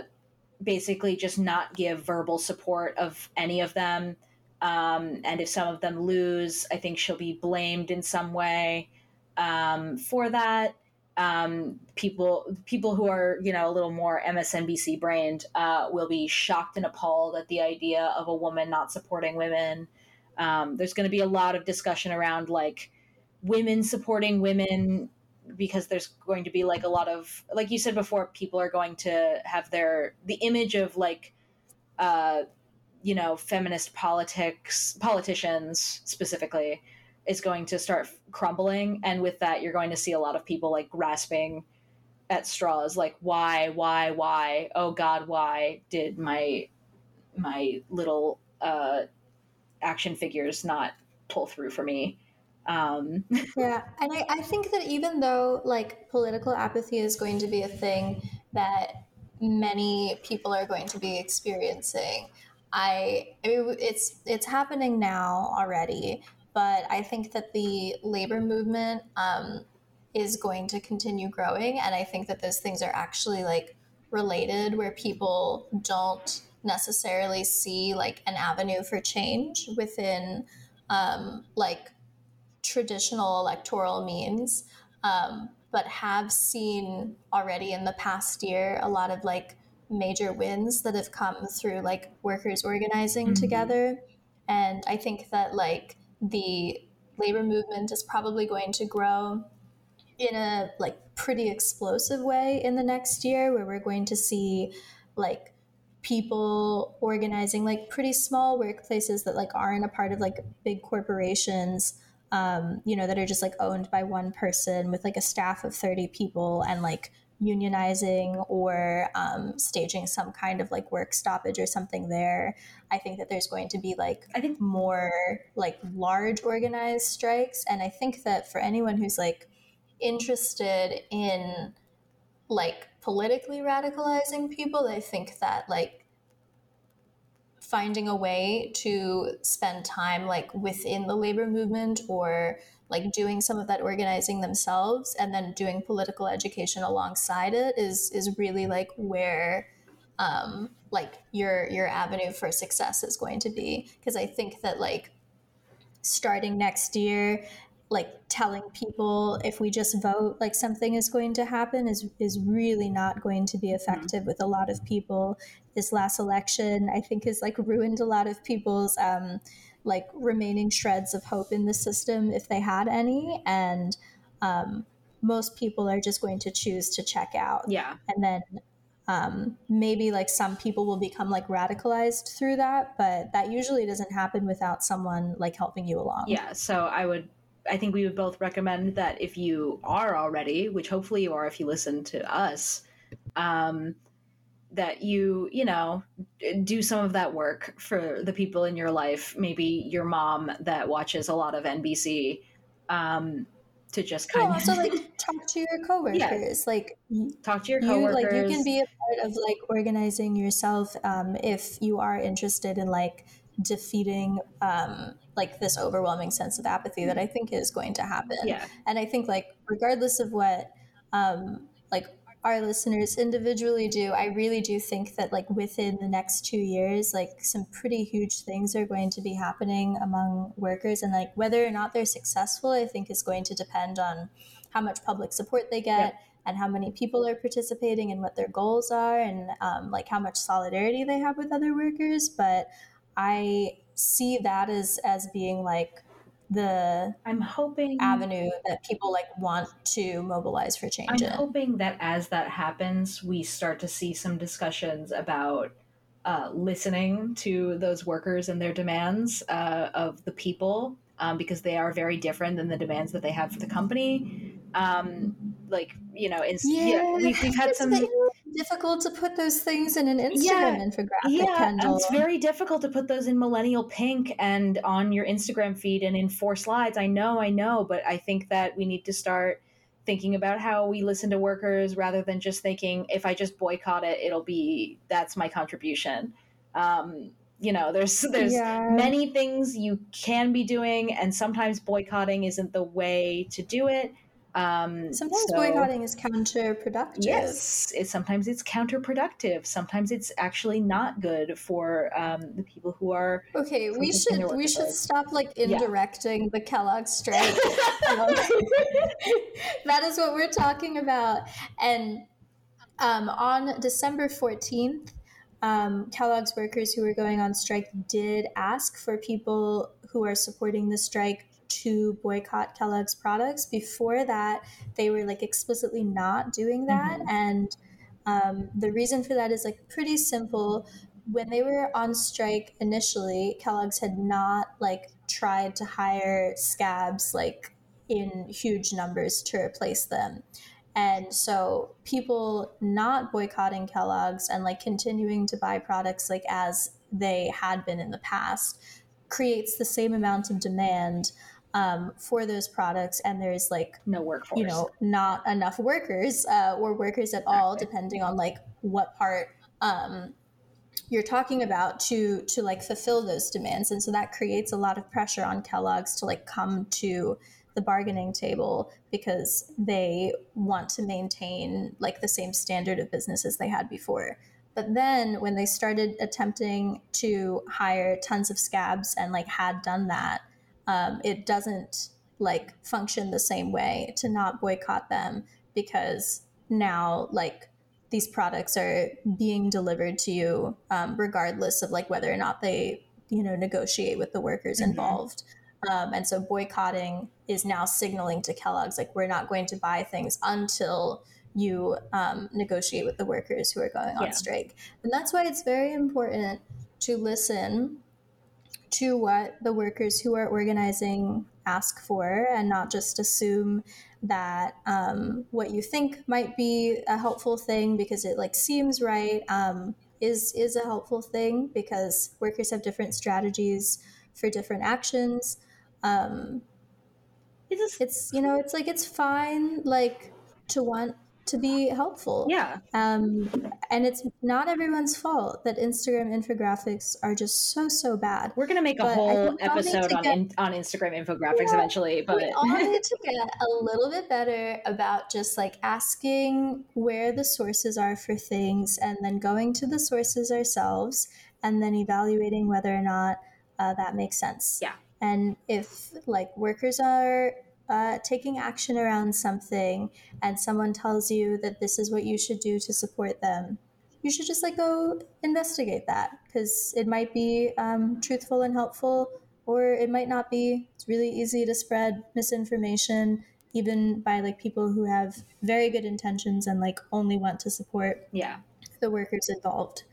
basically just not give verbal support of any of them. Um, and if some of them lose, I think she'll be blamed in some way um, for that. Um, people people who are you know a little more MSNBC brained uh, will be shocked and appalled at the idea of a woman not supporting women. Um, there's going to be a lot of discussion around like women supporting women because there's going to be like a lot of like you said before people are going to have their the image of like uh you know feminist politics politicians specifically is going to start crumbling. And with that you're going to see a lot of people like grasping at straws. Like why why why? Oh god why did my my little uh action figures not pull through for me? Um Yeah, and I, I think that even though like political apathy is going to be a thing that many people are going to be experiencing, I, I mean, it's it's happening now already, but I think that the labor movement um, is going to continue growing, and I think that those things are actually like related, where people don't necessarily see like an avenue for change within um, like traditional electoral means. Um, but have seen already in the past year a lot of like major wins that have come through like workers organizing Mhm. together. And I think that like the labor movement is probably going to grow in a like pretty explosive way in the next year where we're going to see like people organizing like pretty small workplaces that like aren't a part of like big corporations um, you know that are just like owned by one person with like a staff of 30 people and like unionizing or um, staging some kind of like work stoppage or something there i think that there's going to be like I think more like large organized strikes. And i think that for anyone who's like interested in like politically radicalizing people i think that like finding a way to spend time like within the labor movement or like doing some of that organizing themselves and then doing political education alongside it is is really like where um like your your avenue for success is going to be. Because i think that like starting next year like telling people if we just vote like something is going to happen is is really not going to be effective with a lot of people. This last election i think has like ruined a lot of people's um like remaining shreds of hope in the system if they had any. And um most people are just going to choose to check out. Yeah. And then um, maybe like some people will become like radicalized through that but that usually doesn't happen without someone like helping you along. Yeah, so I would I think we would both recommend that if you are already, which hopefully you are if you listen to us, um that you, you know, do some of that work for the people in your life, maybe your mom that watches a lot of NBC um to just Well, kind of also like talk to your coworkers yeah. like talk to your you coworkers. like you can be a part of like organizing yourself um, if you are interested in like defeating um, like this overwhelming sense of apathy that I think is going to happen. yeah. And I think like regardless of what um, like our listeners individually do, I really do think that like within the next two years, like some pretty huge things are going to be happening among workers, and like whether or not they're successful, I think is going to depend on how much public support they get. And how many people are participating and what their goals are, and um, like how much solidarity they have with other workers. But I see that as as being like the I'm hoping avenue that people like want to mobilize for change I'm in. hoping that as that happens, we start to see some discussions about uh, listening to those workers and their demands uh, of the people, um, because they are very different than the demands that they have for the company. Um, like you know, yeah, we've, we've had some. Difficult to put those things in an Instagram Yeah, infographic. Yeah, Kendall. it's very difficult to put those in millennial pink and on your Instagram feed and in four slides. I know, I know, but I think that we need to start thinking about how we listen to workers rather than just thinking if I just boycott it, it'll be that's my contribution. Um, you know, there's there's Yeah. many things you can be doing, and sometimes boycotting isn't the way to do it. Um, Sometimes so- boycotting is counterproductive. Yes, it, sometimes it's counterproductive. Sometimes it's actually not good for um, the people who are. Okay, we should we should stop like Yeah. indirecting the Kellogg strike. Um, that is what we're talking about. And um, on December fourteenth, um, Kellogg's workers who were going on strike did ask for people who are supporting the strike to boycott Kellogg's products. Before that, they were like explicitly not doing that, and um, the reason for that is like pretty simple. When they were on strike initially, Kellogg's had not like tried to hire scabs like in huge numbers to replace them. And so people not boycotting Kellogg's and like continuing to buy products like as they had been in the past creates the same amount of demand um, for those products. And there's like No workforce. you know not enough workers uh, or workers at all depending on like what part um, you're talking about to to like fulfill those demands and so that creates a lot of pressure on kellogg's to like come to the bargaining table because they want to maintain like the same standard of business as they had before but then when they started attempting to hire tons of scabs and like had done that um, it doesn't like function the same way to not boycott them because now like these products are being delivered to you um, regardless of like whether or not they you know negotiate with the workers Mhm. involved um, and so boycotting is now signaling to kellogg's like we're not going to buy things until you um, negotiate with the workers who are going on Yeah. strike and that's why it's very important to listen to what the workers who are organizing ask for and not just assume that um, what you think might be a helpful thing because it like seems right um, is is a helpful thing because workers have different strategies for different actions. Um, It's just, it's you know it's like it's fine like to want to be helpful yeah. um, and it's not everyone's fault that Instagram infographics are just so so bad. We're gonna make a But whole think we all need episode on get- in, on Instagram infographics Yeah, eventually, but we all need to get a little bit better about just like asking where the sources are for things and then going to the sources ourselves and then evaluating whether or not uh, that makes sense. Yeah. And if like workers are uh, taking action around something and someone tells you that this is what you should do to support them, you should just like go investigate that because it might be um, truthful and helpful or it might not be. It's really easy to spread misinformation, even by like people who have very good intentions and like only want to support yeah. the workers involved.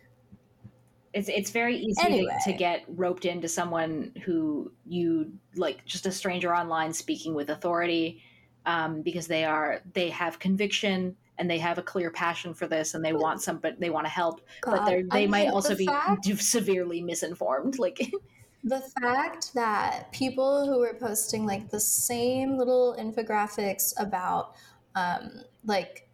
It's it's very easy Anyway. to, to get roped into someone who you like just a stranger online speaking with authority um, because they are they have conviction and they have a clear passion for this and they want some but they want to help but God, they I they might also be fact- severely misinformed like The fact that people who were posting like the same little infographics about um, like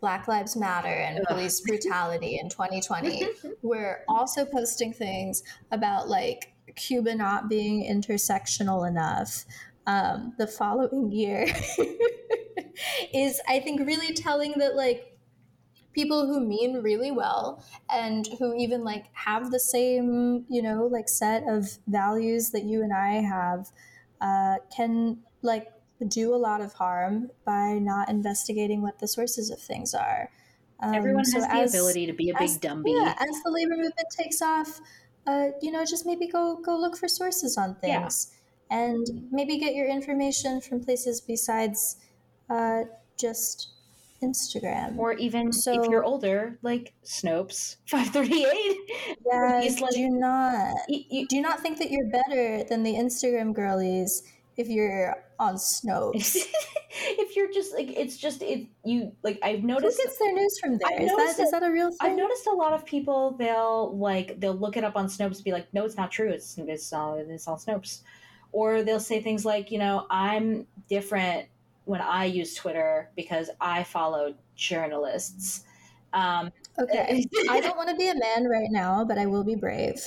Black Lives Matter and police brutality in 2020 were also posting things about like Cuba not being intersectional enough. Um, the following year is, I think, really telling that like people who mean really well and who even like have the same you know like set of values that you and i have uh, can like do a lot of harm by not investigating what the sources of things are. Um, everyone so has the as- ability to be a big as, dumb yeah, as the labor movement takes off uh, you know just maybe go go look for sources on Yeah. things and maybe get your information from places besides uh, just instagram. Or even So- if you're older like snopes 538 Yeah, He's like- do not You- you- do not think that you're better than the Instagram girlies if you're on Snopes? if you're just like it's just it you like i've noticed Who gets their news from there? I've that noticed is that- that a real thing? I've noticed a lot of people they'll like they'll look it up on Snopes and be like, no, it's not true. It's it's all it's all Snopes, or they'll say things like, you know, I'm different when I use Twitter because I follow journalists. Um, Okay, I don't want to be a man right now, but I will be brave.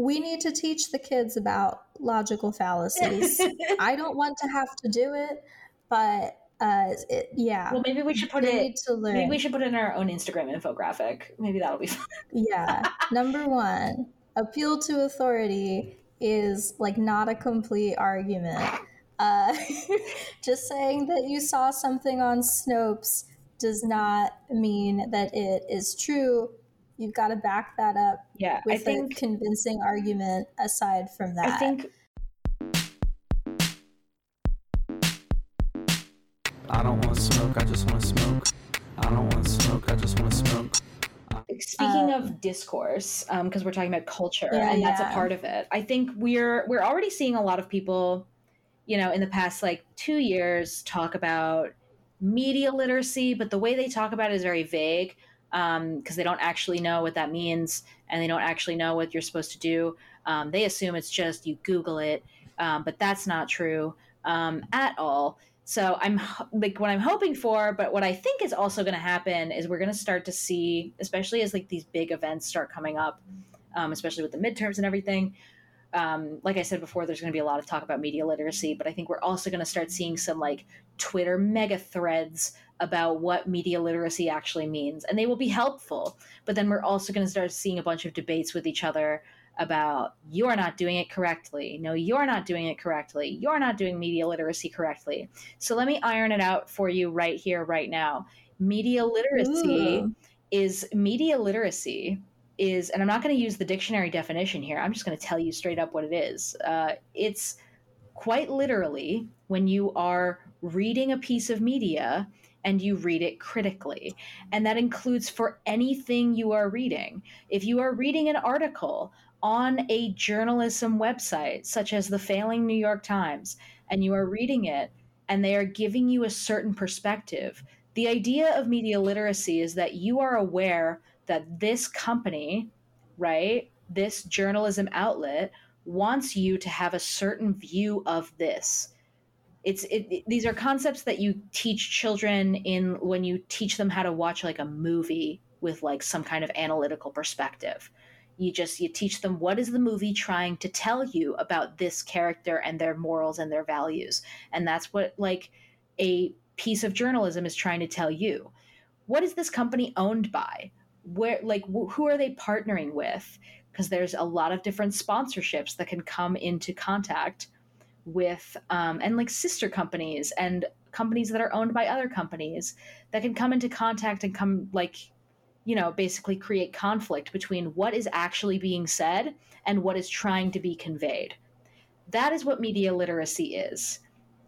We need to teach the kids about logical fallacies. I don't want to have to do it, but uh, it, yeah, well, maybe we should put they it. need to learn. Maybe we should put in our own Instagram infographic. Maybe that'll be fun. Yeah. Number one, appeal to authority is like not a complete argument. Uh, just saying that you saw something on Snopes does not mean that it is true. You've got to back that up Yeah, I with a convincing argument aside from that. I think I don't want to smoke, I just want to smoke. I don't want to smoke, I just want to smoke. Speaking Um, of discourse, because we're talking about culture, Yeah, and that's a part of it. I think we're we're already seeing a lot of people, you know, in the past like two years talk about media literacy, but the way they talk about it is very vague because they don't actually know what that means, and they don't actually know what you're supposed to do. Um, they assume it's just you Google it, um, but that's not true um, at all. So I'm like what I'm hoping for, but what I think is also going to happen is we're going to start to see, especially as like these big events start coming up, um, especially with the midterms and everything. Um, like I said before, there's going to be a lot of talk about media literacy, but I think we're also going to start seeing some like Twitter mega threads about what media literacy actually means, and they will be helpful. But then we're also going to start seeing a bunch of debates with each other about you're not doing it correctly. No, you're not doing it correctly. You're not doing media literacy correctly. So let me iron it out for you right here, right now. Media literacy Ooh. is media literacy is, and I'm not going to use the dictionary definition here. I'm just going to tell you straight up what it is. Uh, it's quite literally when you are reading a piece of media and you read it critically. And that includes for anything you are reading. If you are reading an article on a journalism website, such as the failing New York Times, and you are reading it and they are giving you a certain perspective, the idea of media literacy is that you are aware that this company, right, this journalism outlet wants you to have a certain view of this it's it, it- these are concepts that you teach children in when you teach them how to watch like a movie with like some kind of analytical perspective. You just you teach them what is the movie trying to tell you about this character and their morals and their values. And that's what like a piece of journalism is trying to tell you. What is this company owned by? Where like wh- who are they partnering with? Because there's a lot of different sponsorships that can come into contact with um, and like sister companies and companies that are owned by other companies that can come into contact and come like you know basically create conflict between what is actually being said and what is trying to be conveyed. That is what media literacy is.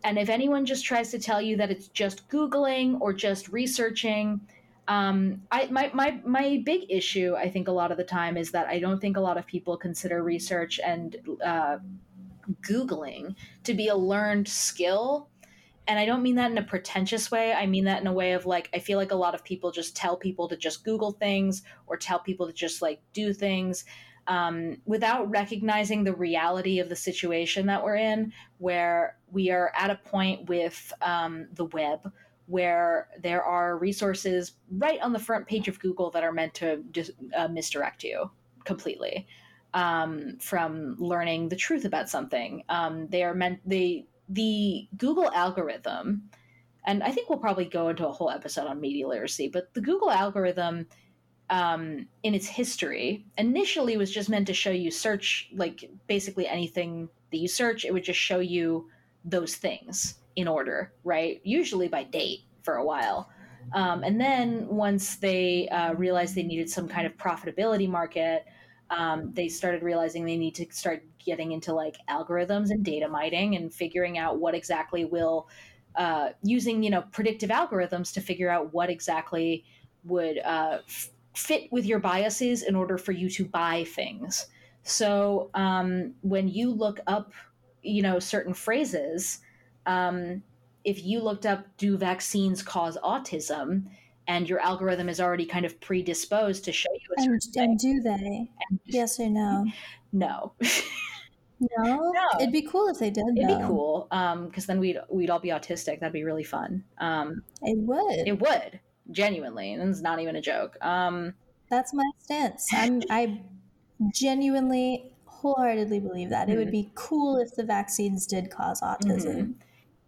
And if anyone just tries to tell you that it's just googling or just researching um, I, my, my, my big issue i think a lot of the time is that i don't think a lot of people consider research and uh, googling to be a learned skill. And i don't mean that in a pretentious way. I mean that in a way of like i feel like a lot of people just tell people to just google things or tell people to just like do things um, without recognizing the reality of the situation that we're in where we are at a point with um, the web where there are resources right on the front page of google that are meant to uh, misdirect you completely um, from learning the truth about something. Um, they are meant they the Google algorithm, and I think we'll probably go into a whole episode on media literacy. But the Google algorithm, um, in its history, initially was just meant to show you search like basically anything that you search. It would just show you those things in order, right? Usually by date for a while. Um, and then once they uh, realized they needed some kind of profitability market, um, they started realizing they need to start getting into like algorithms and data mining and figuring out what exactly will uh, using you know predictive algorithms to figure out what exactly would uh, f- fit with your biases in order for you to buy things. So um, when you look up you know certain phrases um, if you looked up do vaccines cause autism and your algorithm is already kind of predisposed to show you a And, and do they? Yes or no? no No? No. It'd be cool if they did. It'd be though. cool, um, because then we'd we'd all be autistic. That'd be really fun. Um, It would. it would genuinely, and it's not even a joke. Um, That's my stance. I'm, I genuinely, wholeheartedly believe that. It would Mm-hmm. be cool if the vaccines did cause autism.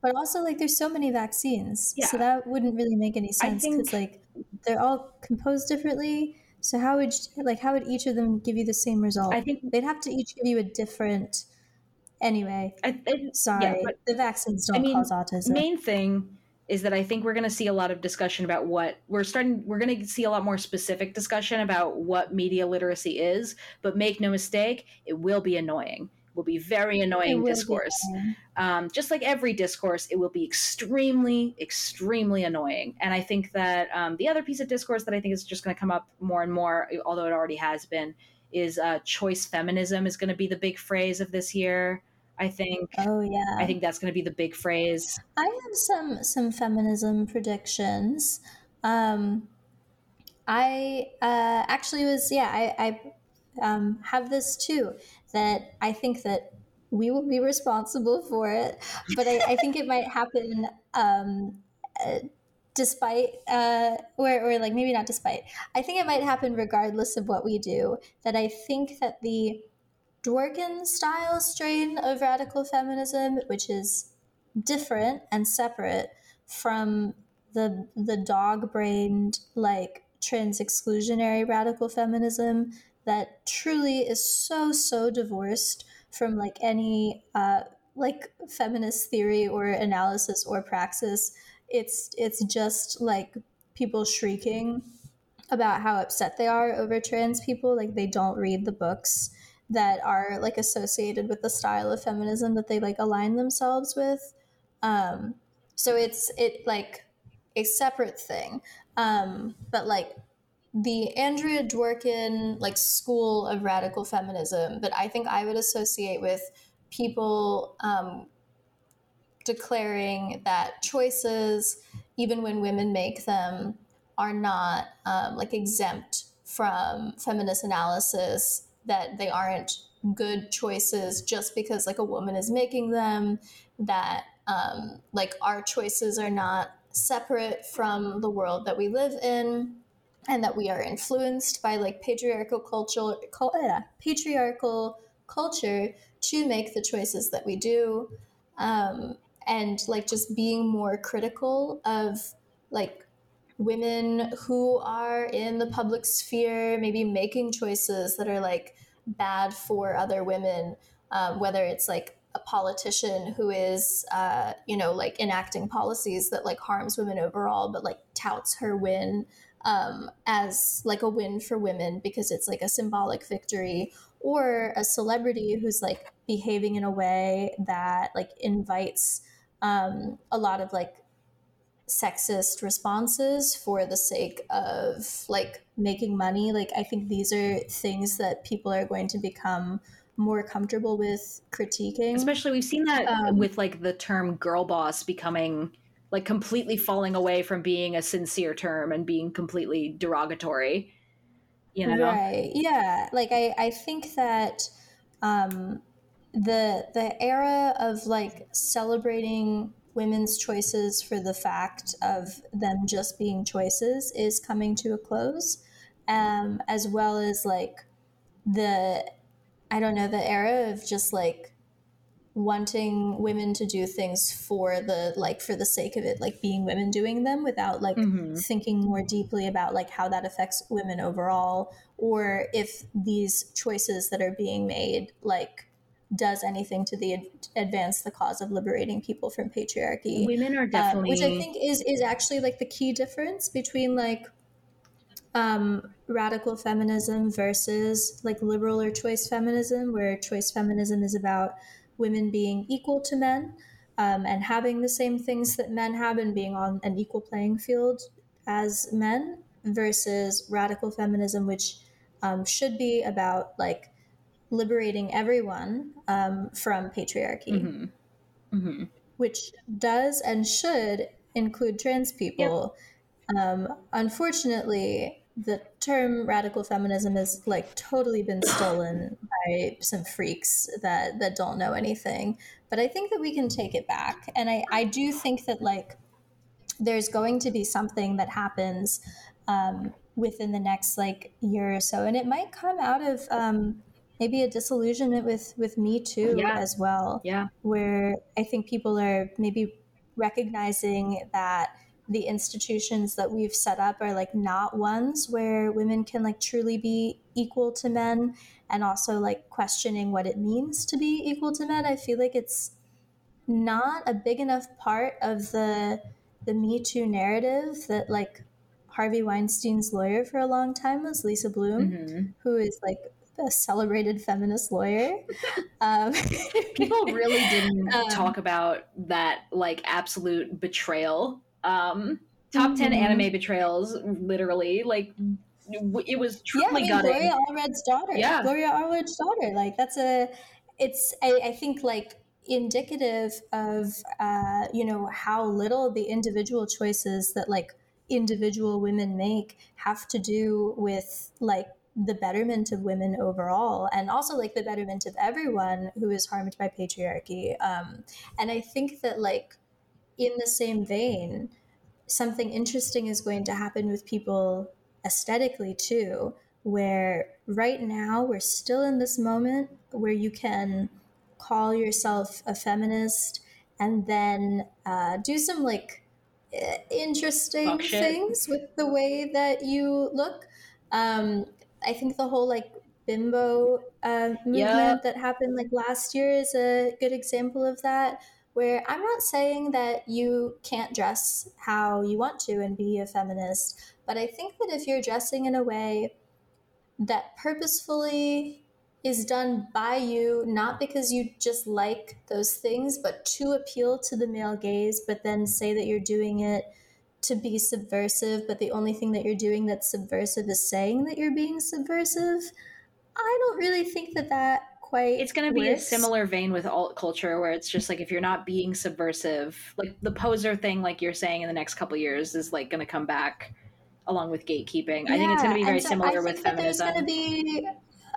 But also, like, there's so many vaccines. So that wouldn't really make any sense because, like, they're all composed differently. So how would like how would each of them give you the same result? I think they'd have to each give you a different. Anyway, I, I, sorry, Yeah, but the vaccines don't mean, cause autism. main thing is that I think we're going to see a lot of discussion about what we're starting. We're going to see a lot more specific discussion about what media literacy is. But make no mistake, it will be annoying. Will be very annoying discourse. um, just like every discourse, it will be extremely, extremely annoying. And I think that um, the other piece of discourse that I think is just going to come up more and more, although it already has been, is uh, choice feminism is going to be the big phrase of this year. I think. Oh yeah. I think that's going to be the big phrase. I have some some feminism predictions. Um, I uh, actually was yeah I, I um, have this too that I think that we will be responsible for it, but I, I think it might happen um, uh, despite uh, or or like maybe not despite. I think it might happen regardless of what we do. That I think that the Dworkin style strain of radical feminism, which is different and separate from the the dog brained like trans exclusionary radical feminism that truly is so so divorced from like any uh, like feminist theory or analysis or praxis. It's it's just like people shrieking about how upset they are over trans people. Like they don't read the books that are like associated with the style of feminism that they like align themselves with. Um, so it's it like a separate thing. Um, but like the Andrea Dworkin like school of radical feminism that I think I would associate with people um, declaring that choices, even when women make them, are not um, like exempt from feminist analysis, that they aren't good choices just because like a woman is making them, that um, like our choices are not separate from the world that we live in and that we are influenced by like patriarchal culture uh, patriarchal culture to make the choices that we do um, and like just being more critical of like women who are in the public sphere maybe making choices that are like bad for other women um, whether it's like a politician who is uh, you know like enacting policies that like harms women overall but like touts her win um, as like a win for women because it's like a symbolic victory or a celebrity who's like behaving in a way that like invites um, a lot of like sexist responses for the sake of like making money. Like i think these are things that people are going to become more comfortable with critiquing. Especially we've seen that Um, with like the term girl boss becoming like completely falling away from being a sincere term and being completely derogatory you know? Right. Yeah. Like i i think that um the the era of like celebrating women's choices for the fact of them just being choices is coming to a close um as well as like the i don't know the era of just like wanting women to do things for the like for the sake of it like being women doing them without like Mhm. thinking more deeply about like how that affects women overall or if these choices that are being made like does anything to the ad- advance the cause of liberating people from patriarchy women are um, definitely which I think is is actually like the key difference between like um, radical feminism versus like liberal or choice feminism, where choice feminism is about women being equal to men um, and having the same things that men have and being on an equal playing field as men, versus radical feminism, which um, should be about like liberating everyone um, from patriarchy Mhm. Mhm. which does and should include trans people. Um, unfortunately, the term radical feminism has like totally been stolen by some freaks that that don't know anything. But I think that we can take it back, and I I do think that like there's going to be something that happens um, within the next like year or so, and it might come out of um, maybe a disillusionment with with Me Too Yeah. as well yeah where I think people are maybe recognizing that the institutions that we've set up are like not ones where women can like truly be equal to men and also like questioning what it means to be equal to men. I feel like it's not a big enough part of the the Me Too narrative that like Harvey Weinstein's lawyer for a long time was Lisa Bloom, Mhm. who is like a celebrated feminist lawyer. Um, people really didn't Um, talk about that like absolute betrayal um top 10 Mhm. anime betrayals literally like it was yeah, I truly mean, gutting Gloria Allred's daughter. Yeah. Gloria Allred's daughter. Like that's a, it's I, I think like indicative of uh, you know how little the individual choices that like individual women make have to do with like the betterment of women overall and also like the betterment of everyone who is harmed by patriarchy um, and i think that like in the same vein something interesting is going to happen with people aesthetically too where right now we're still in this moment where you can call yourself a feminist and then uh, do some like interesting things with the way that you look um, i think the whole like bimbo uh, movement Yep. that happened like last year is a good example of that. Where I'm not saying that you can't dress how you want to and be a feminist, but I think that if you're dressing in a way that purposefully is done by you, not because you just like those things, but to appeal to the male gaze, but then say that you're doing it to be subversive, but the only thing that you're doing that's subversive is saying that you're being subversive. I don't really think that that quite. it's going to be a similar vein with alt culture where it's just like if you're not being subversive like the poser thing like you're saying in the next couple years is like going to come back along with gatekeeping i think it's going to be very so similar with feminism There's going to be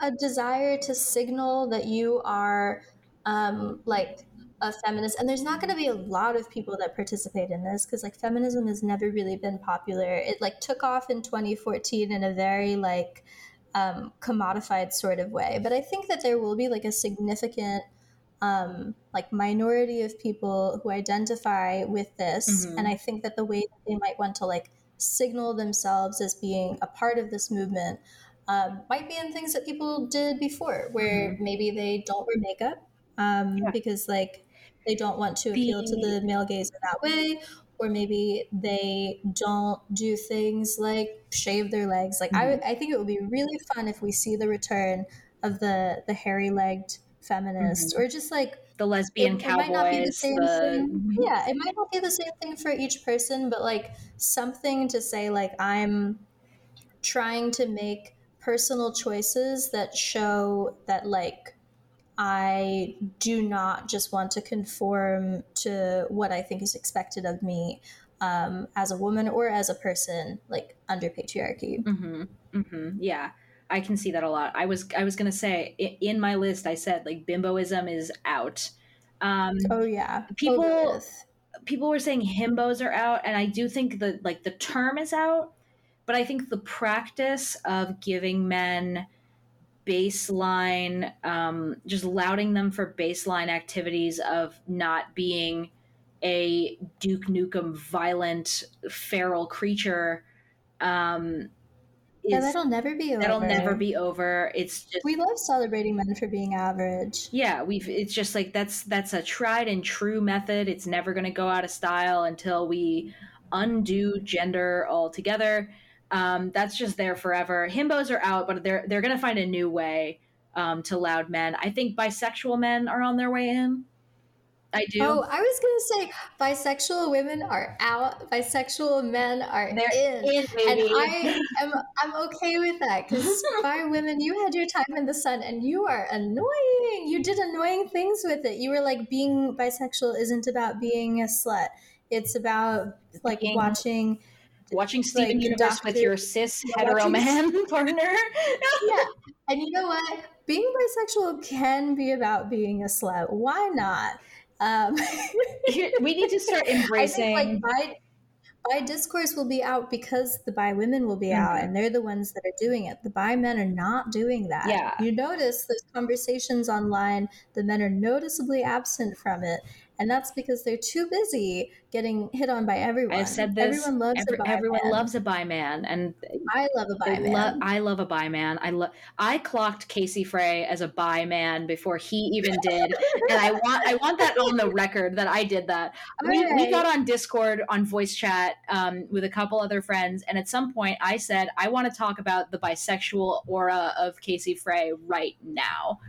a desire to signal that you are um, like a feminist, and there's not going to be a lot of people that participate in this because like feminism has never really been popular. It like took off in 2014 in a very like um, commodified sort of way, but I think that there will be like a significant um, like minority of people who identify with this, Mhm. and I think that the way that they might want to like signal themselves as being a part of this movement um, might be in things that people did before, where maybe they don't wear makeup um, Yeah. because like they don't want to appeal to The- the male gaze in that way. Or maybe they don't do things like shave their legs. Like I, mm-hmm. I think it would be really fun if we see the return of the the hairy legged feminist, mm-hmm. or just like the lesbian it, it might not be the cowboys same the thing. Mm-hmm. Yeah, it might not be the same thing for each person, but like something to say, like I'm trying to make personal choices that show that like I do not just want to conform to what I think is expected of me um, as a woman or as a person, like under patriarchy. Mm-hmm. Mm-hmm. Yeah, I can see that a lot. I was I was gonna say in my list, I said like bimboism is out. Um, Oh yeah, People- with. people were saying himbos are out, and I do think that like the term is out, but I think the practice of giving men baseline, um, just lauding them for baseline activities of not being a Duke Nukem violent feral creature. Um, Yeah, that'll never be over. that'll never be over. It's just We love celebrating men for being average. yeah we've it's just like that's that's a tried and true method it's never going to go out of style until we undo gender altogether um, that's just there forever himbos are out but they're they're going to find a new way um, to loud men i think bisexual men are on their way in i do Oh, I was gonna say bisexual women are out, bisexual men are they're in. in, And. I am I'm okay with that because bi women, you had your time in the sun and you are annoying. You did annoying things with it. You were like being bisexual isn't about being a slut. It's about like Being- watching watching steven like, universe with your cis hetero man partner yeah. And you know what? Being bisexual can be about being a slut. Why not? Um, we need to start I embracing think like bi, bi discourse will be out because the bi women will be out, Mhm. and they're the ones that are doing it. The bi men are not doing that. Yeah. you notice those conversations online. The men are noticeably absent from it, and that's because they're too busy getting hit on by everyone. i've said this Everyone loves every- a bi everyone man. loves a bi man and I love a bi I man. lo- I love a bi man. I love. I clocked Casey Frey as a bi man before he even did, and I want I want that on the record that I did that. We, we got on Discord on voice chat um, with a couple other friends, and at some point I said I want to talk about the bisexual aura of Casey Frey right now,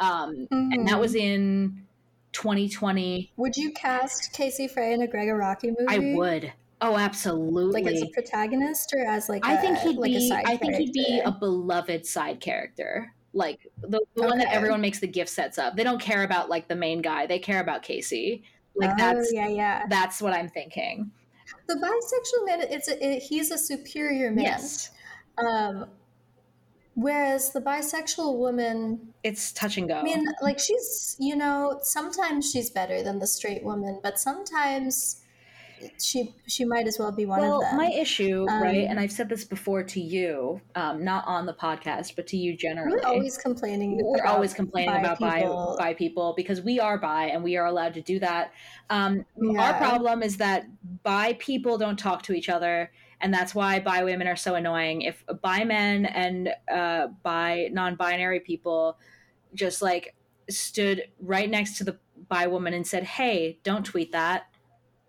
um, and that was in 2020. Would you cast Casey Frey in a Gregg Araki movie? I would. Oh, absolutely. Like as a protagonist or as like I a- think he'd like be. I think he'd be a beloved side character, like the, the one that everyone makes the gift sets of. They don't care about like the main guy. They care about Casey. Like oh, that's yeah, yeah. that's what I'm thinking. The bisexual man, it's a, it, he's a superior man. Yes, Um, whereas the bisexual woman, it's touch and go. I mean, like she's, you know, sometimes she's better than the straight woman, but sometimes she she might as well be one well, of them. Well, my issue, right, Um, and I've said this before to you, um, not on the podcast, but to you generally. We're always complaining. we're always complaining bi about bi people. bi people because we are bi and we are allowed to do that. Um, Our problem is that bi people don't talk to each other, and that's why bi women are so annoying. If bi men and uh, bi non-binary people just like stood right next to the bi woman and said, "Hey, don't tweet that."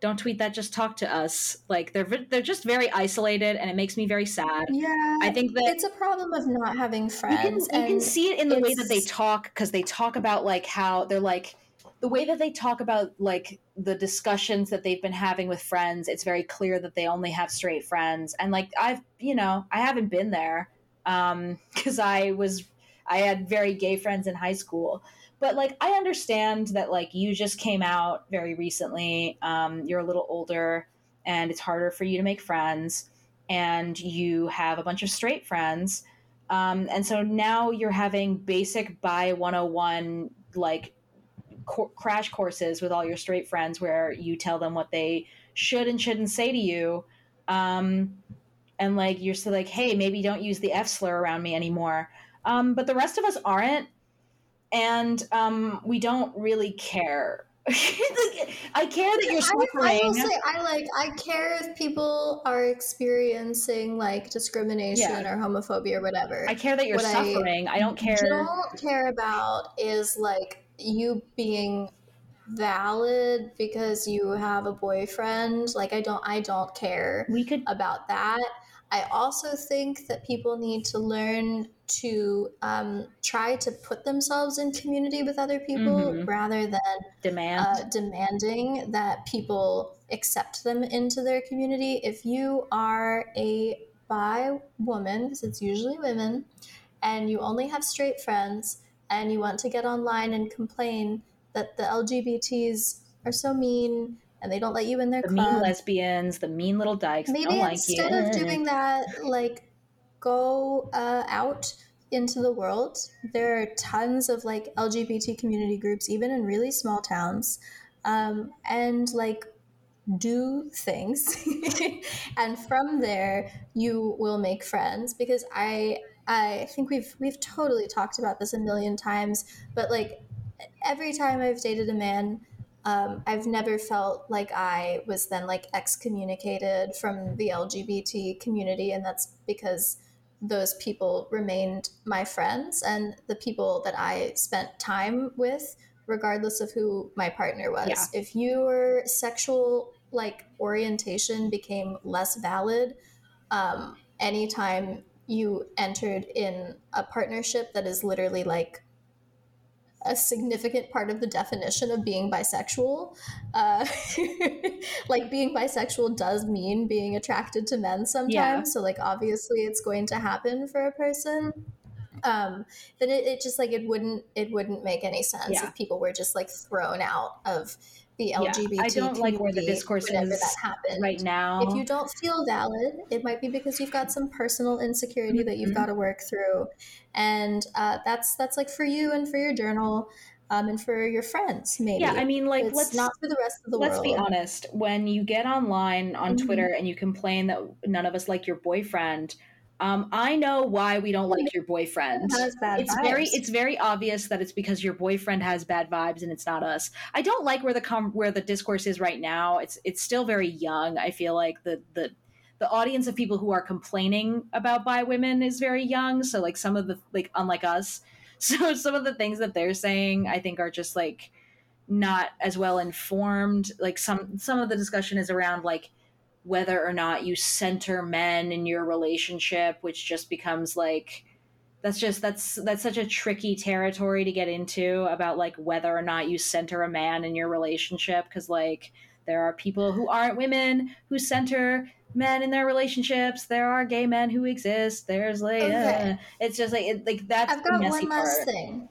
Don't tweet that. Just talk to us. Like they're they're just very isolated, and it makes me very sad. Yeah, I think that it's a problem of not having you friends. can, you can see it in the way that they talk because they talk about like how they're like the way that they talk about like the discussions that they've been having with friends it's very clear that they only have straight friends. And like i've you know i haven't been there um because i was i had very gay friends in high school. But like i understand that like you just came out very recently um you're a little older and it's harder for you to make friends and you have a bunch of straight friends. Um, and so now you're having basic bi 101 like co- crash courses with all your straight friends where you tell them what they should and shouldn't say to you um, and like you're still like hey maybe don't use the f slur around me anymore um, but the rest of us aren't and um, we don't really care i care that you're suffering I will say I like I care if people are experiencing like discrimination Yeah. or homophobia or whatever. I care that you're What I suffering I, don't care don't care about is like you being valid because you have a boyfriend. Like I don't I don't care we could about that. I also think that people need to learn to um, try to put themselves in community with other people Mhm. rather than demand uh, demanding that people accept them into their community. If you are a bi woman, because it's usually women, and you only have straight friends, and you want to get online and complain that the LGBTs are so mean and they don't let you in their the club, mean lesbians the mean little dykes maybe don't like instead you of doing that, like go uh, out into the world. There are tons of like LGBT community groups, even in really small towns, um, and like do things, and from there you will make friends. Because I I think we've we've totally talked about this a million times, but like every time I've dated a man um, I've never felt like I was then like excommunicated from the LGBT community, and that's because those people remained my friends and the people that I spent time with, regardless of who my partner was. Yeah. If your sexual like orientation became less valid, um, anytime you entered in a partnership that is literally like a significant part of the definition of being bisexual. Uh, like being bisexual does mean being attracted to men sometimes. Yeah. So like obviously it's going to happen for a person. Um, then it, it just like it wouldn't it wouldn't make any sense Yeah. if people were just like thrown out of the Yeah, I don't like where the discourse is that happened. right now If you don't feel valid, it might be because you've got some personal insecurity that you've Mhm. got to work through, and uh, that's that's like for you and for your journal, um, and for your friends. Maybe yeah i mean like it's let's not for the rest of the world. let's be honest when you get online on Mhm. twitter and you complain that none of us like your boyfriend um, i know why we don't like your boyfriend. It has bad it's very it's very obvious that it's because your boyfriend has bad vibes and it's not us. I don't like where the com- where the discourse is right now. It's it's still very young i feel like. The the the audience of people who are complaining about bi women is very young. So like some of the like unlike us so some of the things that they're saying i think are just like not as well informed. Like some some of the discussion is around like whether or not you center men in your relationship which just becomes like that's just that's that's such a tricky territory to get into about like whether or not you center a man in your relationship because like there are people who aren't women who center men in their relationships there are gay men who exist there's like Okay. uh, it's just like it, like that's I've the got one last part. thing.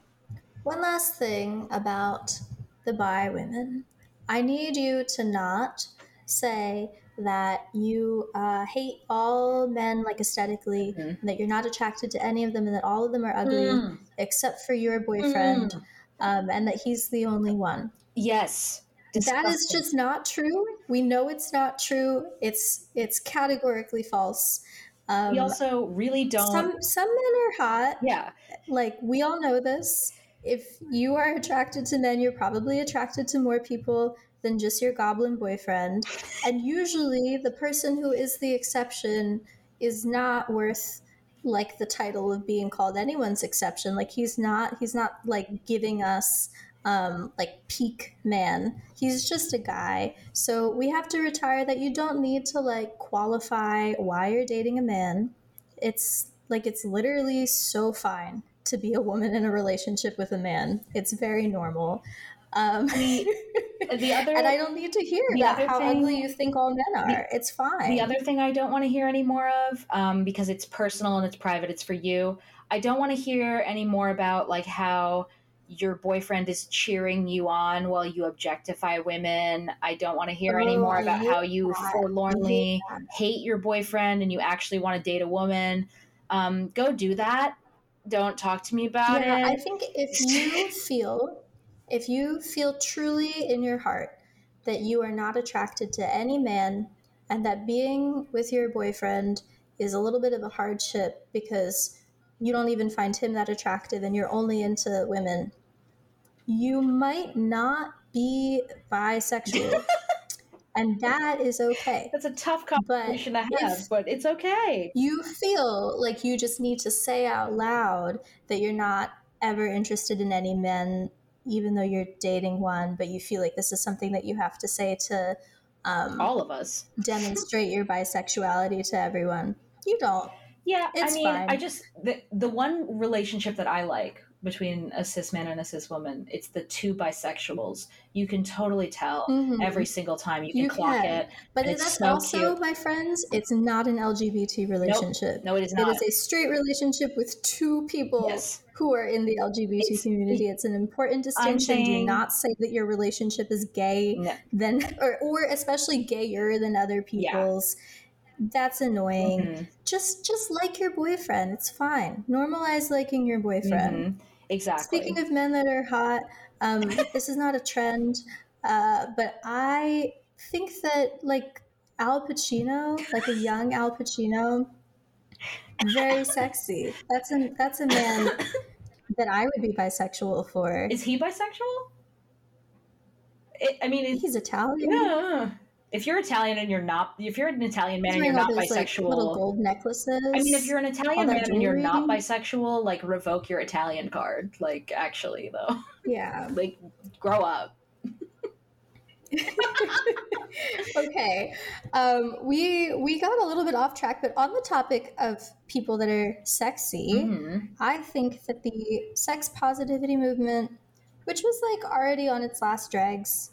One last thing about the bi women. I need you to not say that you uh, hate all men like aesthetically, Mhm. and that you're not attracted to any of them, and that all of them are ugly Mm. except for your boyfriend, Mm. um, and that he's the only one. yes That is just not true. We know it's not true. It's it's categorically false. Um, we also really don't some some men are hot. yeah Like we all know this. If you are attracted to men, you're probably attracted to more people than just your goblin boyfriend. And usually the person who is the exception is not worth like the title of being called anyone's exception. Like he's not he's not like giving us um like peak man. He's just a guy. So we have to retire that you don't need to like qualify why you're dating a man. It's like it's literally so fine to be a woman in a relationship with a man. It's very normal. Um, The other and I don't need to hear the about other how thing- ugly you think all men are. it's fine. The other thing I don't want to hear any more of, um, because it's personal and it's private, it's for you. I don't want to hear any more about like how your boyfriend is cheering you on while you objectify women. I don't want to hear any Oh, more about how you that. Forlornly hate your boyfriend and you actually want to date a woman. Um, go do that. Don't talk to me about yeah, I think if you feel, if you feel truly in your heart that you are not attracted to any man and that being with your boyfriend is a little bit of a hardship because you don't even find him that attractive and you're only into women, you might not be bisexual. and that is okay. That's a tough conversation to have, but it's okay. you feel like you just need to say out loud that you're not ever interested in any men, even though you're dating one, but you feel like this is something that you have to say to um, All of us. demonstrate your bisexuality to everyone. You don't. Yeah, It's I mean, fine. I just the the one relationship that I like between a cis man and a cis woman, it's the two bisexuals. You can totally tell Mhm. every single time. You can You clock can. it. But It's that's so also, cute. my friends, it's not an LGBT relationship. No, it is not. is a straight relationship with two people Yes. who are in the LGBT It's- community. It's an important distinction. Do not say that your relationship is gay No. than or, or especially gayer than other Yeah. people's. That's annoying. Mhm. Just just like your boyfriend. It's fine. Normalize liking your boyfriend. Mhm. Exactly. Speaking of men that are hot, um, this is not a trend, uh, but I think that like Al Pacino, like a young Al Pacino, very sexy. That's a that's a man that I would be bisexual for. is he bisexual? It, I mean, He's Italian. yeah. If you're Italian and you're not, if you're an Italian man and you're not those like bisexual, little gold necklaces. I mean, if you're an Italian man and you're not bisexual, like revoke your Italian card. Like, actually, though, yeah. like, grow up. okay um we we got a little bit off track but on the topic of people that are sexy Mhm. i think that the sex positivity movement which was like already on its last dregs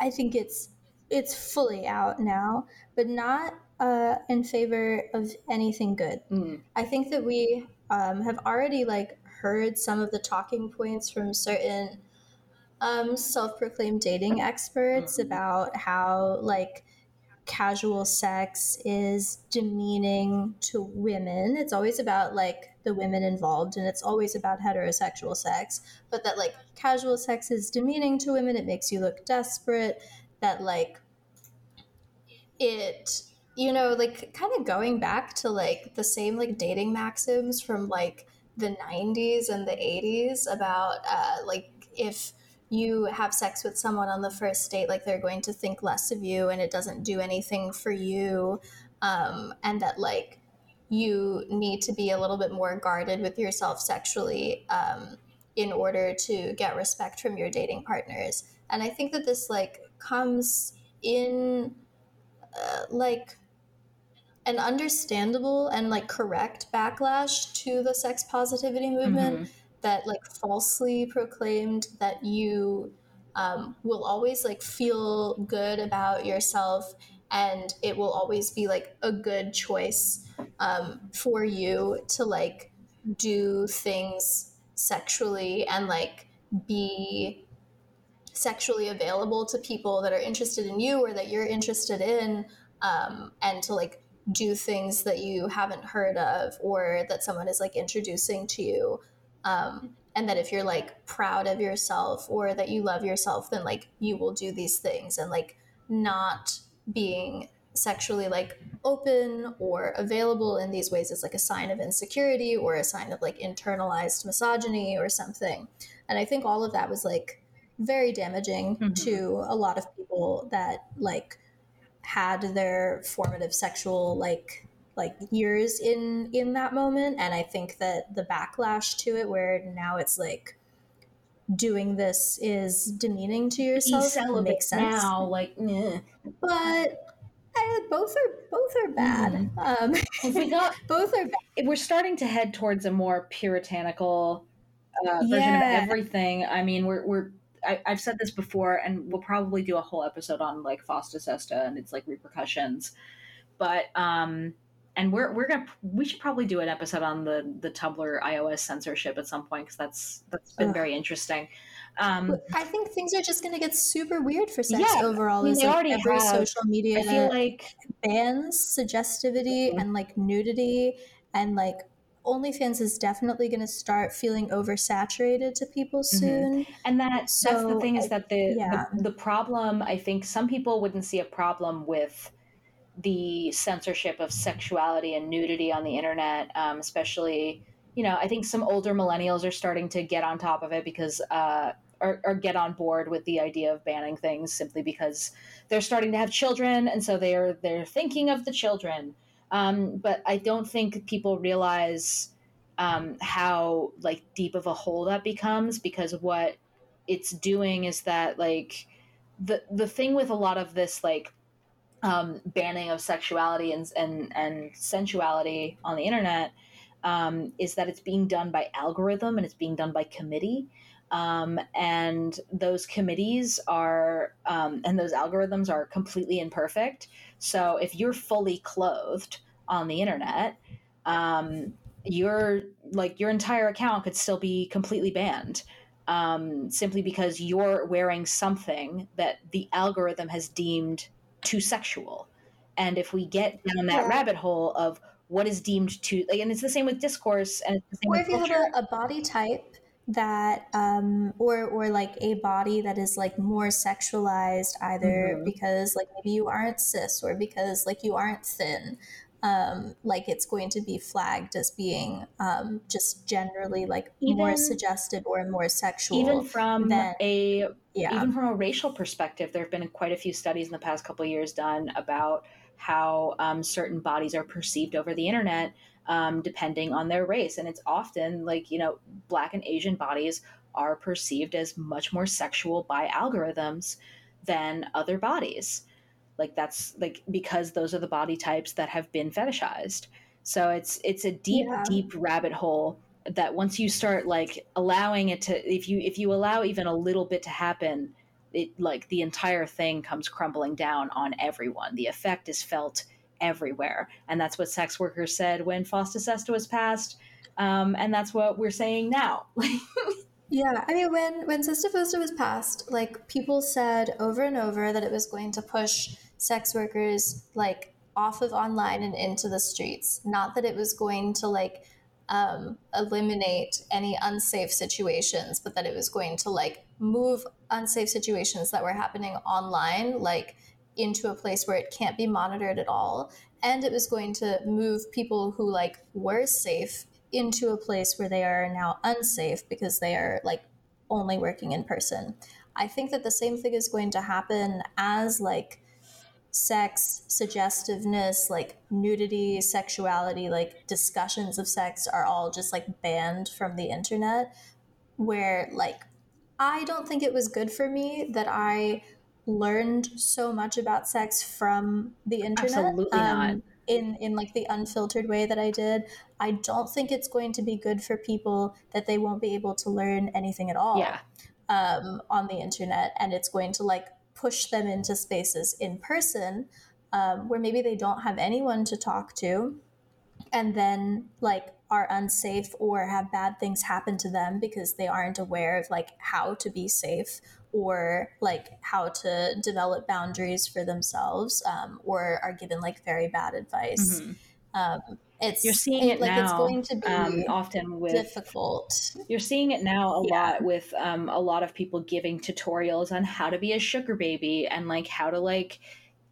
i think it's it's fully out now but not uh in favor of anything good Mm. I think that we um, have already like heard some of the talking points from certain um, self-proclaimed dating experts about how like casual sex is demeaning to women. It's always about like the women involved, and it's always about heterosexual sex. But that like casual sex is demeaning to women. It makes you look desperate. That like it you know like kind of going back to like the same like dating maxims from like the 90s and the 80s about uh like if you have sex with someone on the first date like they're going to think less of you and it doesn't do anything for you um and that like you need to be a little bit more guarded with yourself sexually um in order to get respect from your dating partners. And i think that this like comes in uh, like an understandable and like correct backlash to the sex positivity movement Mhm. that like falsely proclaimed that you um, will always like feel good about yourself and it will always be like a good choice um, for you to like do things sexually and like be sexually available to people that are interested in you or that you're interested in um, and to like do things that you haven't heard of or that someone is like introducing to you um, and that if you're like proud of yourself or that you love yourself then like you will do these things and like not being sexually like open or available in these ways is like a sign of insecurity or a sign of like internalized misogyny or something. And i think all of that was like very damaging Mhm. to a lot of people that like had their formative sexual like like years in in that moment and i think that the backlash to it where now it's like doing this is demeaning to yourself makes sense now like but eh, both are both are bad um If we got both are bad we're starting to head towards a more puritanical uh, version Yeah. of everything. I mean, we're we're I, I've said this before, and we'll probably do a whole episode on like Fosta Sesta and its like repercussions. But um, and we're we're gonna we should probably do an episode on the the Tumblr iOS censorship at some point because that's that's been Ugh. very interesting. Um, I think things are just going to get super weird for sex Yeah, overall. I mean, they like, already every have. social media I feel like bans suggestivity Mm-hmm. and like nudity and like OnlyFans is definitely going to start feeling oversaturated to people Mm-hmm. soon. And that that's the So, thing is I- that the, yeah. the the problem I think some people wouldn't see a problem with the censorship of sexuality and nudity on the internet, um, especially you know I think some older millennials are starting to get on top of it because uh, or, or get on board with the idea of banning things simply because they're starting to have children and so they're they're thinking of the children. Um, but I don't think people realize um, how like deep of a hole that becomes because what it's doing is that like the the thing with a lot of this like um, banning of sexuality and and and sensuality on the internet um, is that it's being done by algorithm and it's being done by committee. Um, and those committees are um, and those algorithms are completely imperfect. So if you're fully clothed on the internet, um, your like your entire account could still be completely banned um, simply because you're wearing something that the algorithm has deemed too sexual. And if we get down that Yeah. rabbit hole of what is deemed too, like, and it's the same with discourse, and it's the same Or with if you culture. have a, a body type that um or or like a body that is like more sexualized either Mhm. because like maybe you aren't cis or because like you aren't thin um like it's going to be flagged as being um just generally like more suggestive or more sexual even from then- a yeah even from a racial perspective, there have been quite a few studies in the past couple of years done about how um, certain bodies are perceived over the internet um, depending on their race. And it's often like, you know, Black and Asian bodies are perceived as much more sexual by algorithms than other bodies. Like that's like because those are the body types that have been fetishized. So it's it's a deep, Yeah. deep rabbit hole that once you start like allowing it to if you if you allow even a little bit to happen it like the entire thing comes crumbling down on everyone the effect is felt everywhere. And that's what sex workers said when fosta sesta was passed. Um, and that's what we're saying now. Yeah, I mean, when when Sesta Fosta was passed, like people said over and over that it was going to push sex workers like off of online and into the streets. Not that it was going to like um, eliminate any unsafe situations, but that it was going to like move unsafe situations that were happening online, like into a place where it can't be monitored at all. And it was going to move people who like were safe into a place where they are now unsafe because they are like only working in person. I think that the same thing is going to happen as like sex, suggestiveness, like nudity, sexuality, like discussions of sex are all just like banned from the internet. Where like I don't think it was good for me that I learned so much about sex from the internet. Absolutely not. In, in like the unfiltered way that I did, I don't think it's going to be good for people that they won't be able to learn anything at all yeah um, on the internet, and it's going to like push them into spaces in person um, where maybe they don't have anyone to talk to, and then like are unsafe or have bad things happen to them because they aren't aware of like how to be safe or like how to develop boundaries for themselves um, or are given like very bad advice Mhm. um, it's you're seeing it like now it's going to be um, often with difficult You're seeing it now a Yeah. lot with um, a lot of people giving tutorials on how to be a sugar baby and like how to like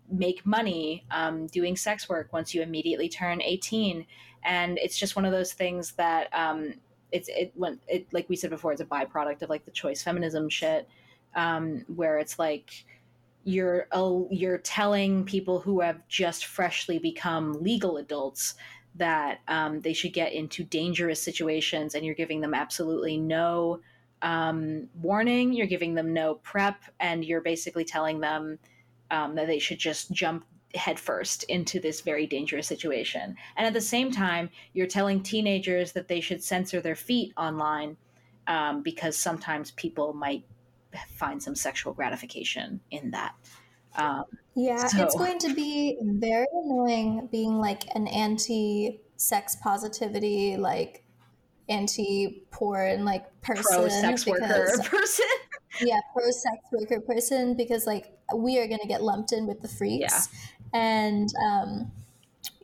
make money um, doing sex work once you immediately turn 18 and it's just one of those things that um, it's it when it like we said before it's a byproduct of like the choice feminism shit um, where it's like you're uh, you're telling people who have just freshly become legal adults that um, they should get into dangerous situations, and you're giving them absolutely no um, warning. You're giving them no prep, and you're basically telling them um, that they should just jump headfirst into this very dangerous situation. And at the same time, you're telling teenagers that they should censor their feet online um, because sometimes people might find some sexual gratification in that. Um, Yeah, So- it's going to be very annoying being like an anti sex positivity, like anti porn, like person. pro sex worker person. yeah, pro sex worker person because like we are going to get lumped in with the freaks, and um,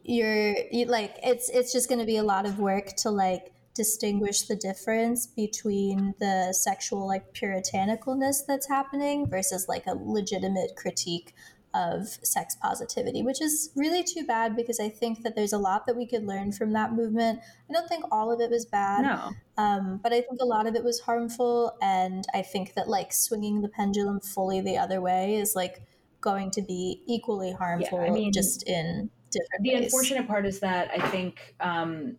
you're you, like it's it's just going to be a lot of work to like distinguish the difference between the sexual like puritanicalness that's happening versus like a legitimate critique of sex positivity, which is really too bad because I think that there's a lot that we could learn from that movement. I don't think all of it was bad. No. Um, but I think a lot of it was harmful, and I think that like swinging the pendulum fully the other way is like going to be equally harmful, I mean, just in different the ways. unfortunate part is that I think, um,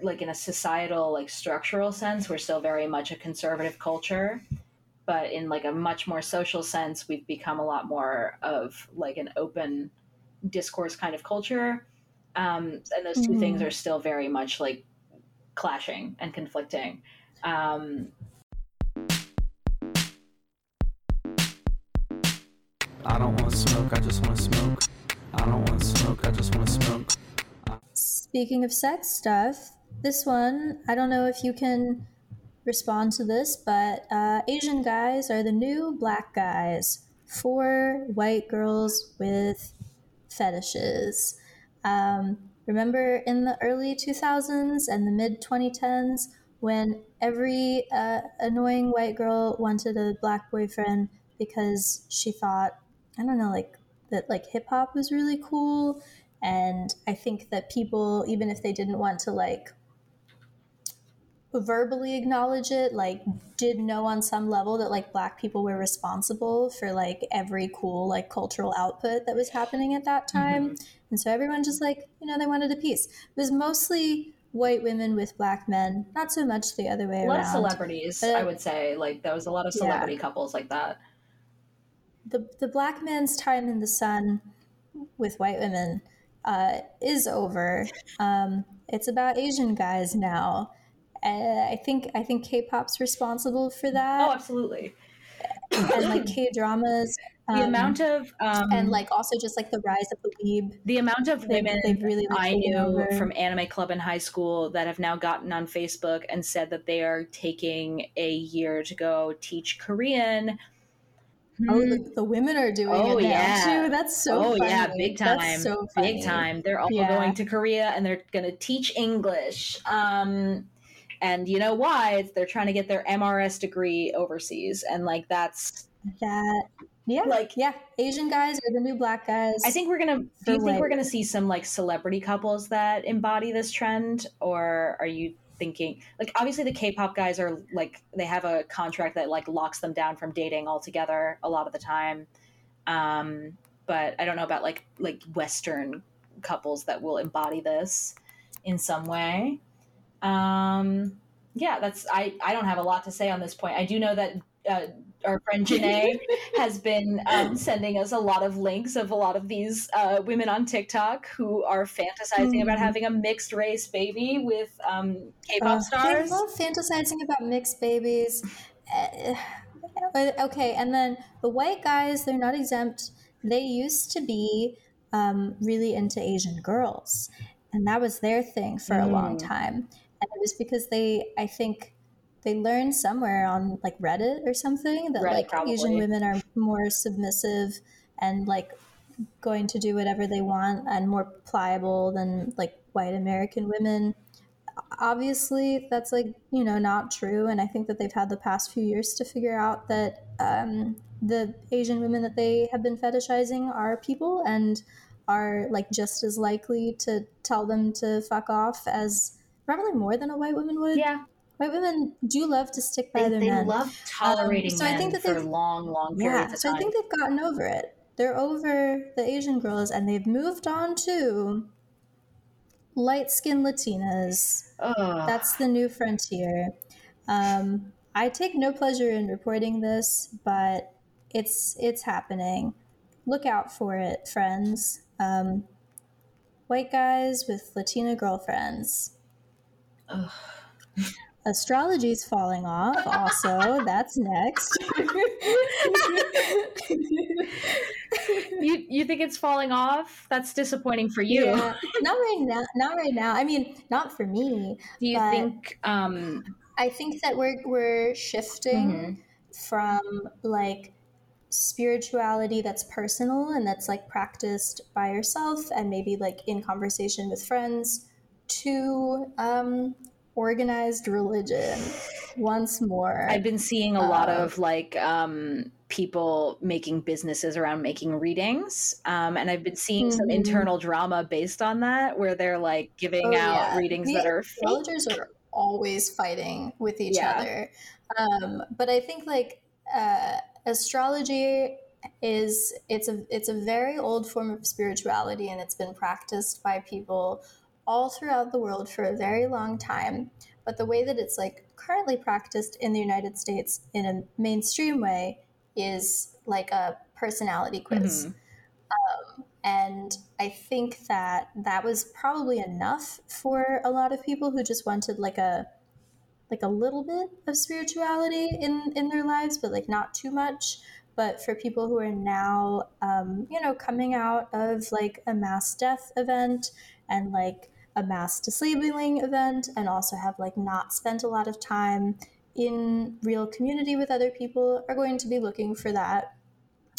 like in a societal, like structural sense, we're still very much a conservative culture. But in like a much more social sense, we've become a lot more of like an open discourse kind of culture. Um, and those 2 Mhm. things are still very much like clashing and conflicting. Um, I don't want to smoke, I just want to smoke. I don't want to smoke, I just want to smoke. Speaking of sex stuff, this one I don't know if you can respond to this, but uh, Asian guys are the new black guys. for white girls with fetishes. Um, remember in the early 2000s and the mid 2010s when every uh, annoying white girl wanted a black boyfriend because she thought, I don't know, like that like hip hop was really cool. And I think that people, even if they didn't want to like verbally acknowledge it, like did know on some level that like black people were responsible for like every cool like cultural output that was happening at that time. And so everyone just like, you know, they wanted a piece. It was mostly white women with black men, not so much the other way a lot around. of celebrities, But- I would say, like there was a lot of Yeah. celebrity couples like that. the the black man's time in the sun with white women uh, is over. Um, it's about Asian guys now. Uh, I think I think K-pop's responsible for that. Oh, absolutely. and like K dramas. The amount of um, and like also just like the rise of the weeb. the amount of They've- women they've really, I knew over. from anime club in high school that have now gotten on Facebook and said that they are taking a year to go teach Korean. Oh, the, the women are doing Oh, it now yeah. too. That's so. oh yeah, big time, That's so funny. big time. They're all Yeah. going to Korea and they're going to teach English. Um, and you know why? It's they're trying to get their MRS degree overseas, and like that's. That yeah, Like- yeah. Asian guys are the new black guys. I think we're gonna. Do you think white. we're gonna see some like celebrity couples that embody this trend, or are you thinking like obviously the K-pop guys are like they have a contract that like locks them down from dating altogether a lot of the time, um, but I don't know about like like Western couples that will embody this in some way. Um, yeah, that's I. I don't have a lot to say on this point. I do know that. Uh, our friend Janae has been um, sending us a lot of links of a lot of these uh, women on TikTok who are fantasizing about Mhm. having a mixed race baby with um, K-pop Uh, stars. They love fantasizing about mixed babies. Uh, okay, and then the white guys, they're not exempt. They used to be um, really into Asian girls, and that was their thing for a long Mm. time. And it was because they, I think, they learned somewhere on like Reddit or something that Reddit, like Asian women are more submissive and like going to do whatever they want and more pliable than like white American women. Obviously that's like you know not true. And i think that they've had the past few years to figure out that um, the asian women that they have been fetishizing are people and are like just as likely to tell them to fuck off as probably more than a white woman would yeah, white women do love to stick by they, their they men love tolerating Um, so I think that for long, long periods yeah so i think they've gotten over it they're over the Asian girls and they've moved on to light skinned Latinas. Ugh. That's the new frontier. Um, I take no pleasure in reporting this, but it's it's happening. Look out for it, friends. Um, white guys with Latina girlfriends. Ugh. Astrology's falling off. Also, that's next. you you think it's falling off? That's disappointing for you. Yeah, not right now. Not right now. I mean, not for me. Do you think um I think that we're we're shifting Mhm. from like spirituality that's personal and that's like practiced by yourself and maybe like in conversation with friends to um organized religion once more. I've been seeing a lot Um, of like um, people making businesses around making readings, um, and I've been seeing some Mhm. internal drama based on that, where they're like giving Oh, out yeah. readings The that are fake. are always fighting with each Yeah. other um, but i think like uh, astrology is it's a it's a very old form of spirituality and it's been practiced by people all throughout the world for a very long time but the way that it's like currently practiced in the united states in a mainstream way is like a personality quiz Mhm. and I think that that was probably enough for a lot of people who just wanted like a like a little bit of spirituality in in their lives, but like not too much. But for people who are now, um, you know, coming out of like a mass death event and like a mass disabling event, and also have like not spent a lot of time in real community with other people, are going to be looking for that.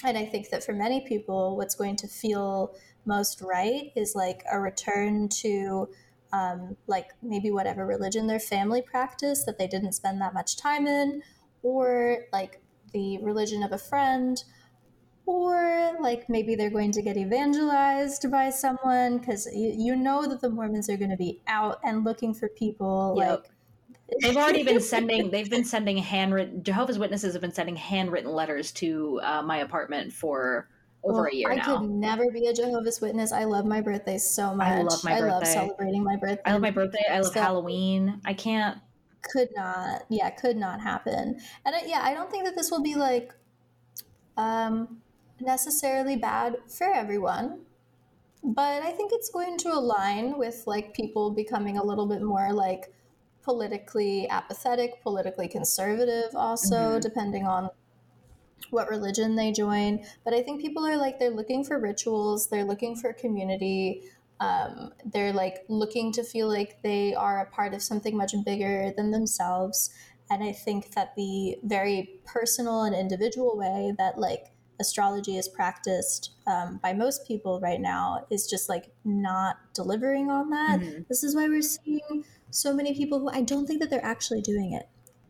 And I think that for many people, what's going to feel most right is like a return to um, like maybe whatever religion their family practiced that they didn't spend that much time in, or like the religion of a friend, or like maybe they're going to get evangelized by someone because you, you know that the Mormons are going to be out and looking for people Yep. like They've already been sending. They've been sending handwritten. Jehovah's Witnesses have been sending handwritten letters to uh, my apartment for over Well, a year I now. could never be a Jehovah's Witness. I love my birthday so much. I love my I love birthday. celebrating my birthday. I love my birthday. I love So- Halloween. I can't. Could not, yeah, could not happen. And I, yeah, I don't think that this will be like um, necessarily bad for everyone, but I think it's going to align with like people becoming a little bit more like politically apathetic, politically conservative, also Mhm. depending on what religion they join. But I think people are like they're looking for rituals, they're looking for community. Um, they're like looking to feel like they are a part of something much bigger than themselves. And I think that the very personal and individual way that like astrology is practiced um, by most people right now is just like not delivering on that. Mhm. This is why we're seeing so many people who I don't think that they're actually doing it.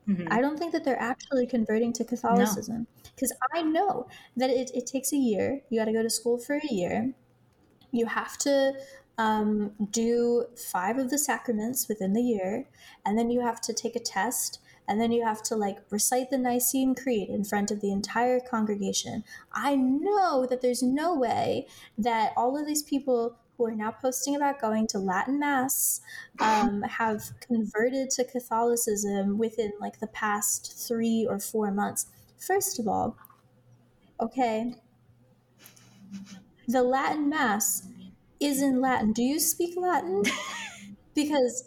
Mhm. I don't think that they're actually converting to Catholicism because I know that it, it takes a year. You got to go to school for a year. You have to um, do five of the sacraments within the year, and then you have to take a test, and then you have to like recite the Nicene Creed in front of the entire congregation. I know that there's no way that all of these people who are now posting about going to Latin Mass um, have converted to Catholicism within like the past three or four months. First of all, okay, the Latin Mass is in Latin. Do you speak Latin? because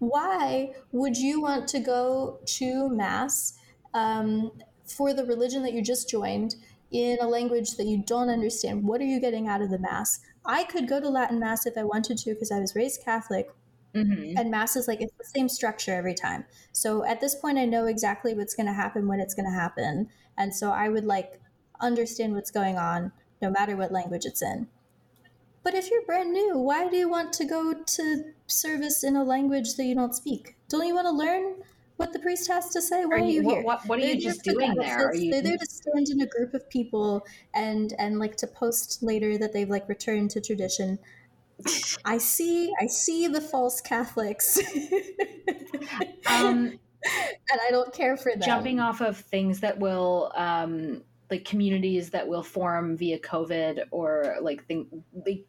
why would you want to go to Mass um, for the religion that you just joined in a language that you don't understand? What are you getting out of the Mass? I could go to Latin Mass if I wanted to because I was raised Catholic, Mhm. and Mass is like it's the same structure every time. So at this point, I know exactly what's going to happen when it's going to happen, and so I would like understand what's going on no matter what language it's in. But if you're brand new, why do you want to go to service in a language that you don't speak? Don't you want to learn what the priest has to say? Why are, you, what, here? what, what are They're you just doing there? Are you? They're there to stand in a group of people and and like to post later that they've like returned to tradition. I see, I see the false Catholics, um, and I don't care for them. jumping off of things that will um, like communities that will form via COVID or like think the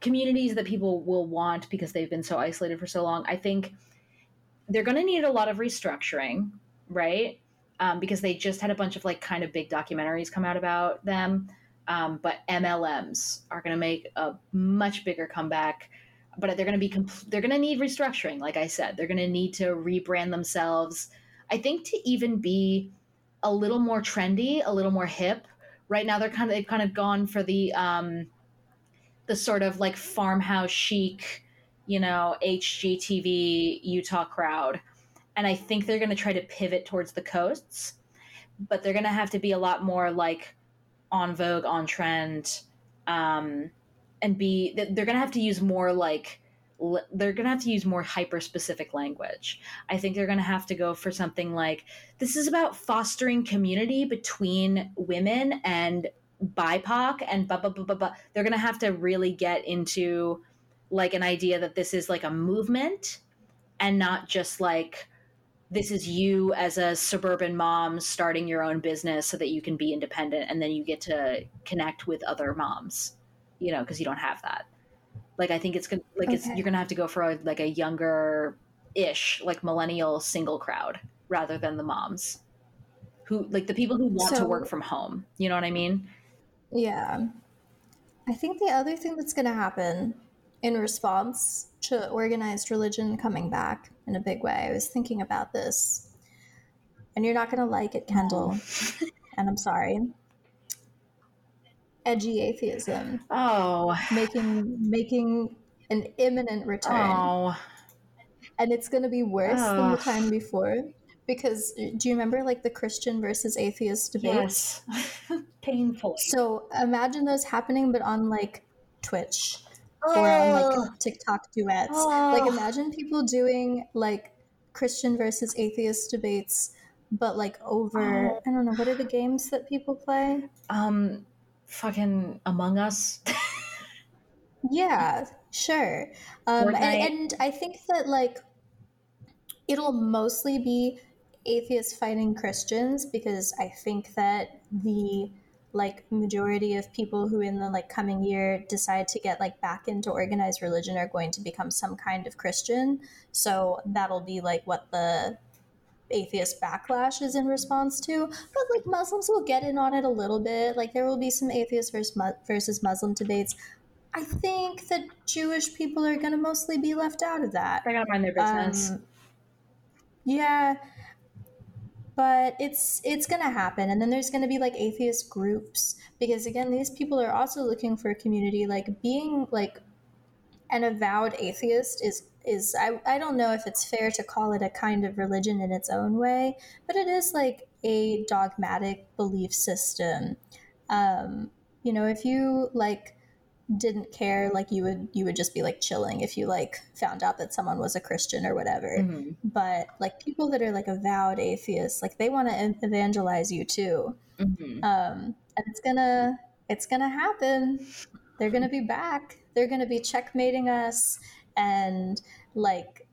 communities that people will want because they've been so isolated for so long. I think they're going to need a lot of restructuring, right? Um, because they just had a bunch of like kind of big documentaries come out about them. Um, but MLMs are going to make a much bigger comeback. But they're going to be compl- they're going to need restructuring. Like I said, they're going to need to rebrand themselves. I think to even be a little more trendy, a little more hip. Right now, they're kind of they've kind of gone for the um, the sort of like farmhouse chic, you know, HGTV Utah crowd, and I think they're going to try to pivot towards the coasts, but they're going to have to be a lot more like on vogue, on trend, um, and be they're going to have to use more like they're going to have to use more hyper specific language. I think they're going to have to go for something like this is about fostering community between women and BIPOC and blah, blah, blah, blah, blah. They're going to have to really get into like an idea that this is like a movement and not just like this is you as a suburban mom starting your own business so that you can be independent and then you get to connect with other moms, you know, because you don't have that. Like I think it's gonna like okay. it's you're gonna have to go for a, like a younger ish like millennial single crowd rather than the moms who like the people who want so, to work from home. You know what I mean? Yeah. I think the other thing that's going to happen in response to organized religion coming back in a big way, I was thinking about this, and you're not going to like it, Kendall, and I'm sorry. Edgy atheism. Oh, making making an imminent return. Oh, and it's going to be worse oh. than the time before because do you remember like the Christian versus atheist debates? Yes, painful. So imagine those happening, but on like Twitch oh. or on like. TikTok duets. Oh. Like imagine people doing like Christian versus atheist debates, but like over oh. I don't know what are the games that people play? Um, fucking Among Us. yeah, sure. Um, and, and I think that like it'll mostly be atheists fighting Christians because I think that the like majority of people who in the like coming year decide to get like back into organized religion are going to become some kind of Christian. So that'll be like what the atheist backlash is in response to. But like Muslims will get in on it a little bit. Like there will be some atheist versus, versus Muslim debates. I think that Jewish people are going to mostly be left out of that. They're going to mind their business. Um, yeah, but it's it's gonna happen and then there's gonna be like atheist groups because again these people are also looking for a community like being like an avowed atheist is is I, I don't know if it's fair to call it a kind of religion in its own way but it is like a dogmatic belief system um, you know if you like didn't care like you would you would just be like chilling if you like found out that someone was a christian or whatever mm-hmm. but like people that are like avowed atheists like they want to evangelize you too mm-hmm. um and it's gonna it's gonna happen they're gonna be back they're gonna be checkmating us and like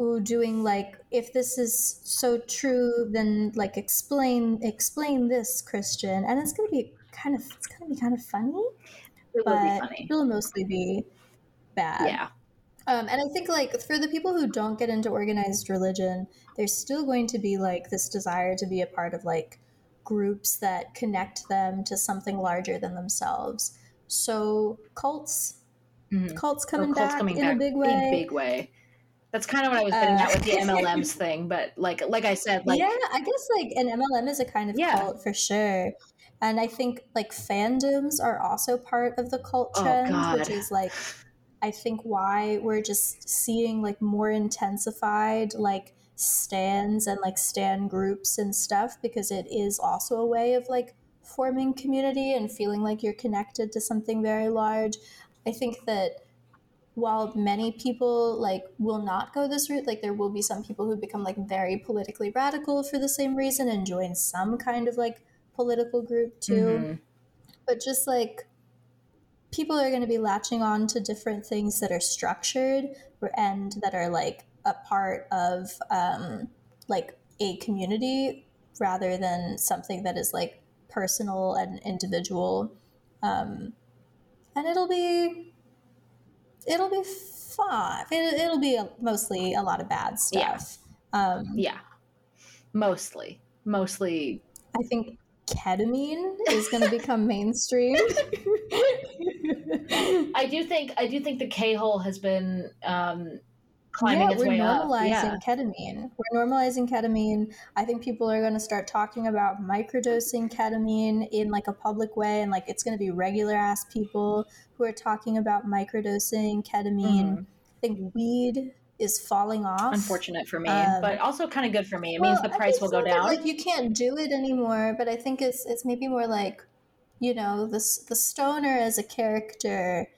ooh, doing like if this is so true then like explain explain this christian and it's gonna be kind of it's gonna be kind of funny it be funny. It'll mostly be bad. Yeah. Um, and I think like for the people who don't get into organized religion, there's still going to be like this desire to be a part of like groups that connect them to something larger than themselves. So cults, mm-hmm. cults coming oh, cults back coming in back a big way. Big way. That's kind of what I was getting uh, at with the MLMs thing, but like like I said, like yeah, I guess like an MLM is a kind of yeah. cult for sure. And I think like fandoms are also part of the cult oh, trend, oh, which is like I think why we're just seeing like more intensified like stands and like stand groups and stuff because it is also a way of like forming community and feeling like you're connected to something very large. I think that while many people like will not go this route like there will be some people who become like very politically radical for the same reason and join some kind of like political group too. Mm-hmm. But just like people are going to be latching on to different things that are structured and that are like a part of um, like a community rather than something that is like personal and individual um, and it'll be it'll be fun it, it'll be a, mostly a lot of bad stuff um, Yeah. Mostly. Mostly. i think ketamine is going to become mainstream I do think I do think the K hole has been um, climbing yeah, its we're way up. normalizing Yeah. ketamine. We're normalizing ketamine. I think people are going to start talking about microdosing ketamine in like a public way, and like it's going to be regular ass people who are talking about microdosing ketamine. Mhm. I think weed is falling off. Unfortunate for me, Um, but also kind of good for me. It Well, means the price will go down. Like you can't do it anymore, but I think it's it's maybe more like, you know, the the stoner as a character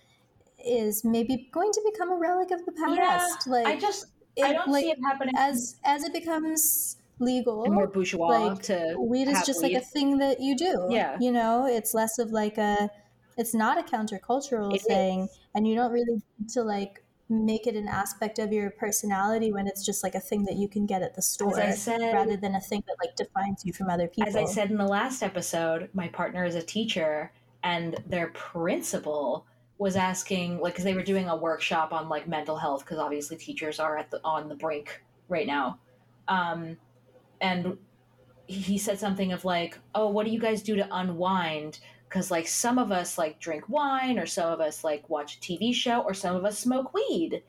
is maybe going to become a relic of the past. like I just I it- don't like, see it happening as as it becomes legal and more bourgeois like to weed is have just like a thing that you do Yeah. you know it's less of like a it's not a countercultural It thing is. and you don't really need to like make it an aspect of your personality when it's just like a thing that you can get at the store As I said, rather than a thing that like defines you from other people as I said in the last episode, my partner is a teacher, and their principal was asking, like, because they were doing a workshop on like mental health, because obviously teachers are at the on the brink right now, um, and he said something of like, "Oh, what do you guys do to unwind?" Because like some of us like drink wine, or some of us like watch a TV show, or some of us smoke weed.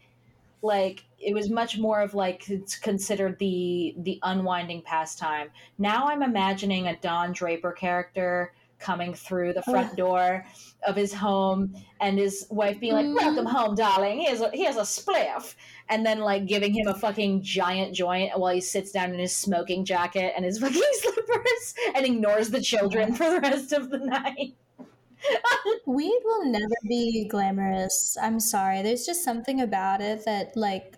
Like it was much more of like it's considered the the unwinding pastime. Now I'm imagining a Don Draper character coming through the front door of his home and his wife being like, Mm. "Welcome home, darling. Here's a here's a spliff," and then like giving him a fucking giant joint while he sits down in his smoking jacket and his fucking slippers and ignores the children for the rest of the night. weed will never be glamorous i'm sorry there's just something about it that like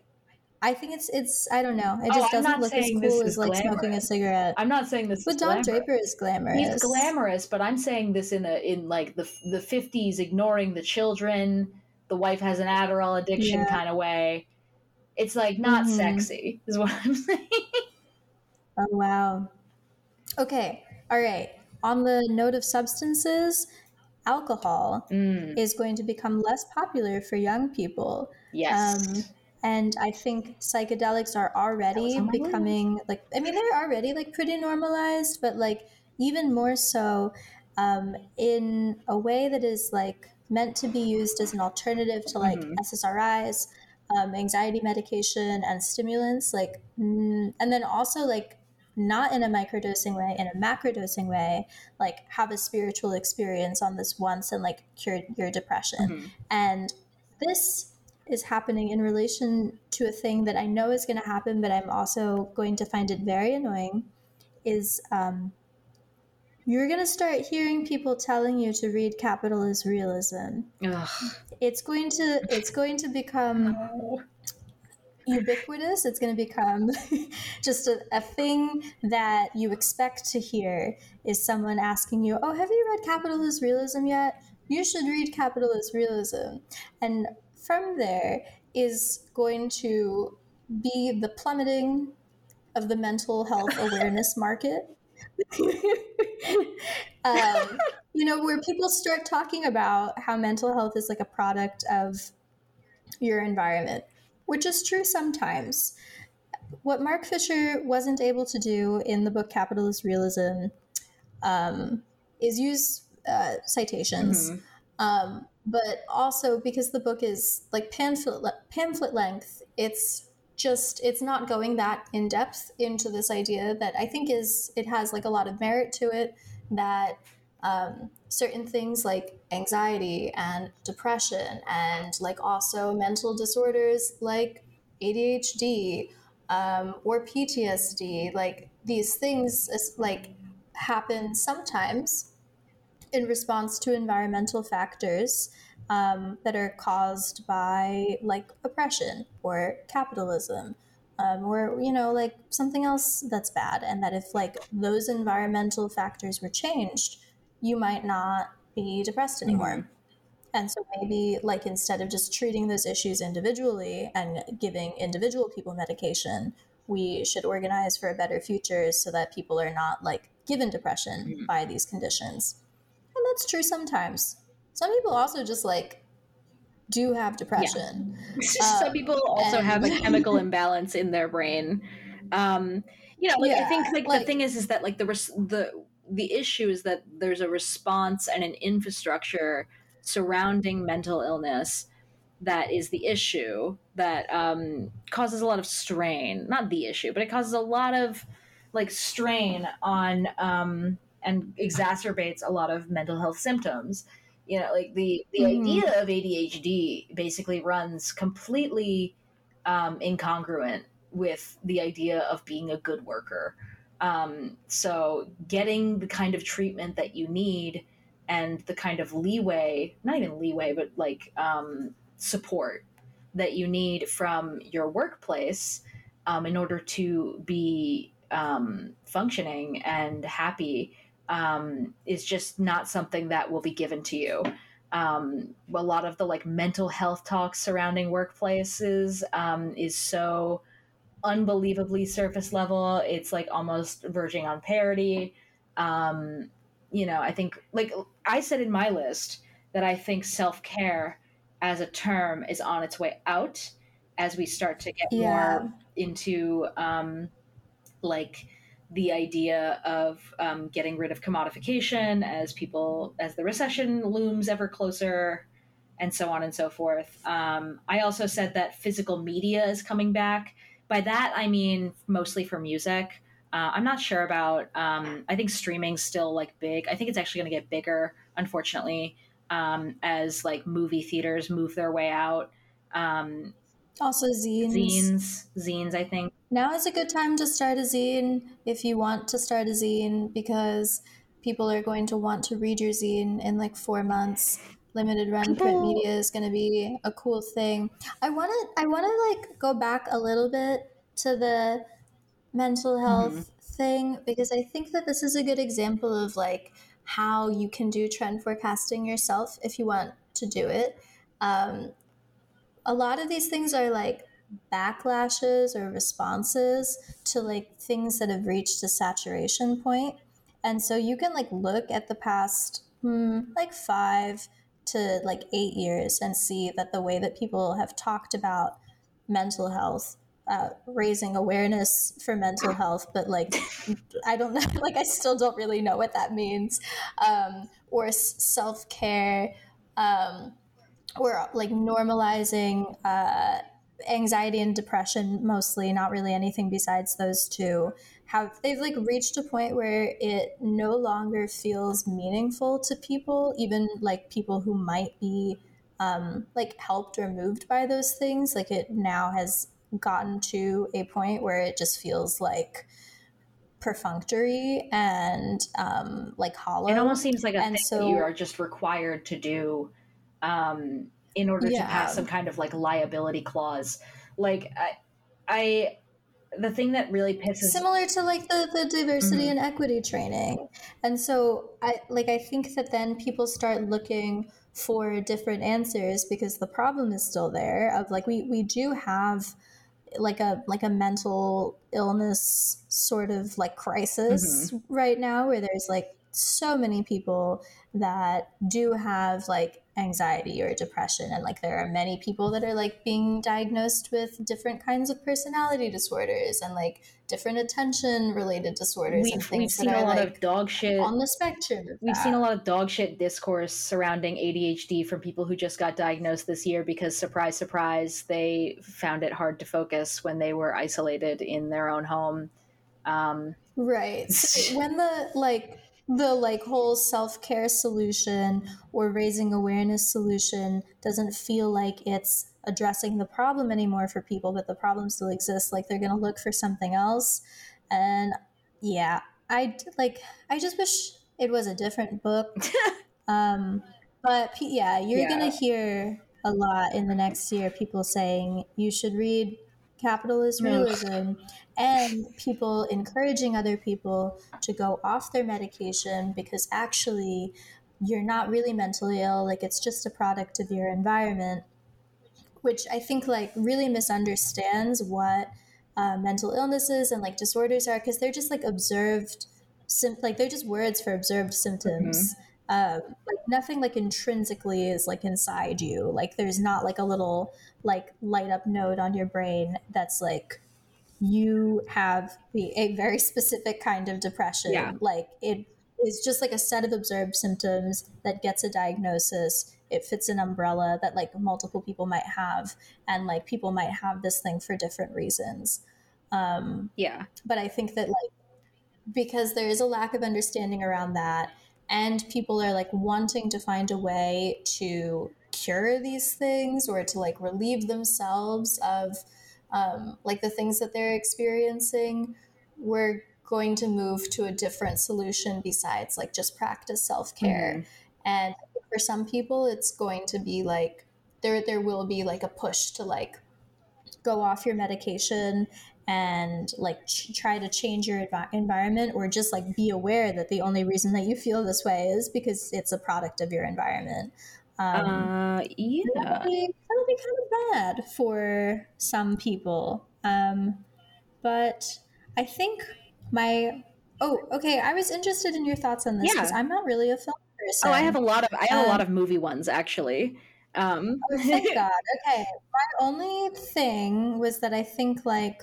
i think it's it's i don't know it Oh, just I'm doesn't look as cool as like smoking a cigarette I'm not saying this. but is don glamorous. draper is glamorous He's glamorous, but I'm saying this in a in like the the fifties, ignoring the children. The wife has an Adderall addiction Yeah. kind of way. It's like not Mhm. sexy, is what I'm saying. Oh wow. Okay. All right. On the note of substances, alcohol Mm, is going to become less popular for young people. yes. Um, and I think psychedelics are already becoming like I mean they're already like pretty normalized, but like even more so um, in a way that is like meant to be used as an alternative to like Mhm. SSRIs, um, anxiety medication, and stimulants. Like, mm, and then also like not in a microdosing way, in a macrodosing way, like have a spiritual experience on this once and like cure your depression. Mhm. And this is happening in relation to a thing that I know is going to happen, but I'm also going to find it very annoying. Is um, you're going to start hearing people telling you to read capitalist realism. Ugh. It's going to it's going to become ubiquitous. It's going to become just a, a thing that you expect to hear is someone asking you, "Oh, have you read capitalist realism yet? You should read capitalist realism." And from there is going to be the plummeting of the mental health awareness market. um, you know, where people start talking about how mental health is like a product of your environment, which is true sometimes. What Mark Fisher wasn't able to do in the book Capitalist Realism um, is use uh, citations. Mhm. Um, but also because the book is like pamphlet le- pamphlet length, it's just it's not going that in depth into this idea that I think is it has like a lot of merit to it that um, certain things like anxiety and depression and like also mental disorders like ADHD um, or PTSD like these things like happen sometimes in response to environmental factors um, that are caused by like oppression or capitalism um, or you know like something else that's bad and that if like those environmental factors were changed you might not be depressed anymore and so maybe like instead of just treating those issues individually and giving individual people medication we should organize for a better future so that people are not like given depression Mm-hmm. by these conditions. And that's true sometimes. Some people also just like do have depression. Some Um, people also and- have a chemical imbalance in their brain. Um, you know, like I think Yeah, like, the thing is, is that like the res- the the issue is that there's a response and an infrastructure surrounding mental illness that is the issue that um, causes a lot of strain. Not the issue, but it causes a lot of like strain on um, and exacerbates a lot of mental health symptoms. You know, like the the Mhm. idea of ADHD basically runs completely um, incongruent with the idea of being a good worker. Um, so getting the kind of treatment that you need and the kind of leeway, not even leeway, but like um, support that you need from your workplace um, in order to be um, functioning and happy um, is just not something that will be given to you. Um, a lot of the like mental health talk surrounding workplaces um, is so unbelievably surface level. It's like almost verging on parody. Um, you know, I think like I said in my list that I think self care as a term is on its way out as we start to get Yeah. more into um, like the idea of um, getting rid of commodification as people as the recession looms ever closer and so on and so forth. Um, i also said that physical media is coming back. By that i mean mostly for music. Uh, i'm not sure about um, i think streaming's still like big. I think it's actually going to get bigger unfortunately um, as like movie theaters move their way out. Um, Also, zines. zines. Zines i think Now is a good time to start a zine if you want to start a zine because people are going to want to read your zine in like four months. Limited run print media is going to be a cool thing. I want to I want to like go back a little bit to the mental health thing because I think that this is a good example of like how you can do trend forecasting yourself if you want to do it. Um, a lot of these things are like backlashes or responses to like things that have reached a saturation point. And so you can like look at the past hmm, like five to like eight years and see that the way that people have talked about mental health uh, raising awareness for mental health but like i don't know like i still don't really know what that means um, or s- self-care um, or like normalizing uh, anxiety and depression mostly not really anything besides those two have they've like reached a point where it no longer feels meaningful to people even like people who might be um, like helped or moved by those things. Like it now has gotten to a point where it just feels like perfunctory and um, like hollow. It almost seems like a And thing so- that you are just required to do um, in order to pass some kind of like liability clause. Like I, I, the thing that really pisses similar to like the, the diversity Mhm. and equity training and so i like i think that then people start looking for different answers because the problem is still there of like we we do have like a like a mental illness sort of like crisis right now where there's like so many people that do have like anxiety or depression and like there are many people that are like being diagnosed with different kinds of personality disorders and like different attention related disorders and we've, we've things seen that a lot like of dog shit. on the spectrum We've that. seen a lot of dog shit discourse surrounding ADHD from people who just got diagnosed this year because, surprise, surprise, they found it hard to focus when they were isolated in their own home. Um, Right. So when the like the like whole self-care solution or raising awareness solution doesn't feel like it's addressing the problem anymore for people, but the problem still exists, like they're going to look for something else. And yeah, I like I just wish it was a different book. um but yeah, you're Yeah. going to hear a lot in the next year people saying you should read capitalist realism and people encouraging other people to go off their medication because actually you're not really mentally ill like it's just a product of your environment which i think like really misunderstands what uh, mental illnesses and like disorders are because they're just like observed sim- like they're just words for observed symptoms. Um, like nothing like intrinsically is like inside you. Like there's not like a little like light up node on your brain that's like you have the, a very specific kind of depression. Yeah. Like it is just like a set of observed symptoms that gets a diagnosis. It fits an umbrella that like multiple people might have, and like people might have this thing for different reasons. Um, Yeah. but I think that like because there is a lack of understanding around that, and people are like wanting to find a way to cure these things or to like relieve themselves of um, like the things that they're experiencing, we're going to move to a different solution besides like just practice self care. And for some people, it's going to be like there there will be like a push to like go off your medication and like ch- try to change your envi- environment or just like be aware that the only reason that you feel this way is because it's a product of your environment um, Uh, yeah. that'll, be, that'll be kind of bad for some people um, but i think my oh okay i was interested in your thoughts on this Yeah. because i'm not really a film person Oh, I have a lot of I have a lot Um, of movie ones actually. Um, Oh, thank God. Okay. My only thing was that I think like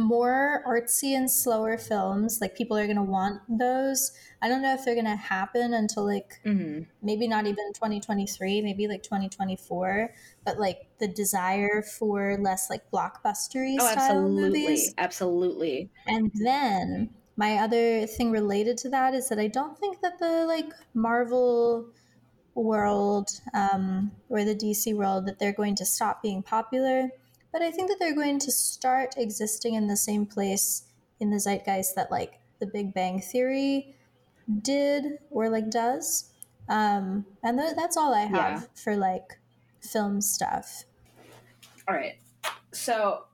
more artsy and slower films, like people are going to want those. I don't know if they're going to happen until like mhm. maybe not even 2023, maybe like 2024, but like the desire for less like blockbustery Oh, absolutely, movies. absolutely. And then my other thing related to that is that I don't think that the like Marvel world um, or the DC world that they're going to stop being popular, but I think that they're going to start existing in the same place in the zeitgeist that like the Big Bang Theory did or like does. Um, and th- that's all I have Yeah. for like film stuff. All right. So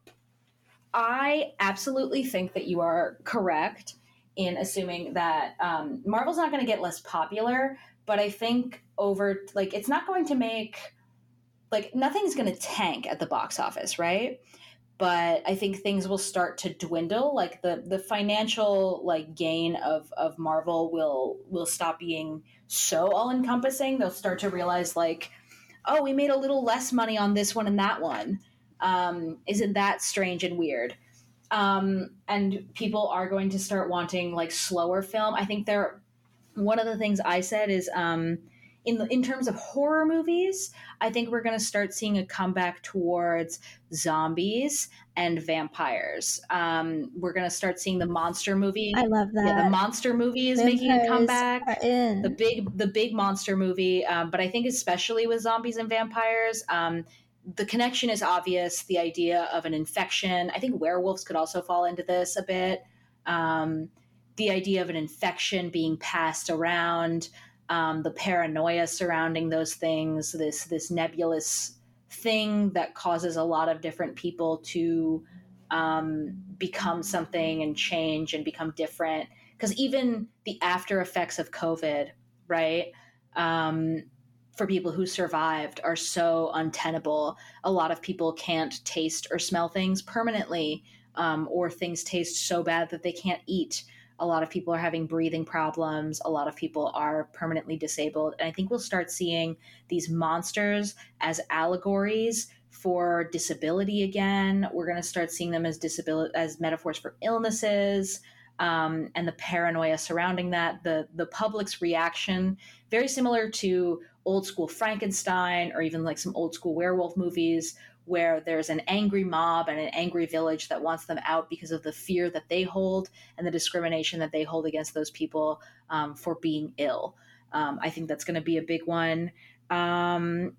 I absolutely think that you are correct in assuming that um, Marvel's not going to get less popular, but I think over, like, it's not going to make, like, nothing's going to tank at the box office, right? But I think things will start to dwindle. Like the the financial like gain of of Marvel will will stop being so all encompassing. They'll start to realize like, oh, we made a little less money on this one and that one. Um, isn't that strange and weird? Um, and people are going to start wanting like slower film. I think they're one of the things I said is um, in the, in terms of horror movies, I think we're going to start seeing a comeback towards zombies and vampires. Um, we're going to start seeing the monster movie. I love that. yeah, the monster movie is making a comeback the big the big monster movie um, but i think especially with zombies and vampires um, the connection is obvious the idea of an infection i think werewolves could also fall into this a bit um, the idea of an infection being passed around um, the paranoia surrounding those things this this nebulous thing that causes a lot of different people to um, become something and change and become different. Because even the after effects of covid right um, for people who survived are so untenable. A lot of people can't taste or smell things permanently um, or things taste so bad that they can't eat a lot of people are having breathing problems a lot of people are permanently disabled and i think we'll start seeing these monsters as allegories for disability again. We're going to start seeing them as disability as metaphors for illnesses um, and the paranoia surrounding that, the the public's reaction, very similar to old school Frankenstein or even like some old school werewolf movies, where there's an angry mob and an angry village that wants them out because of the fear that they hold and the discrimination that they hold against those people um, for being ill. Um, I think that's going to be a big one. Um,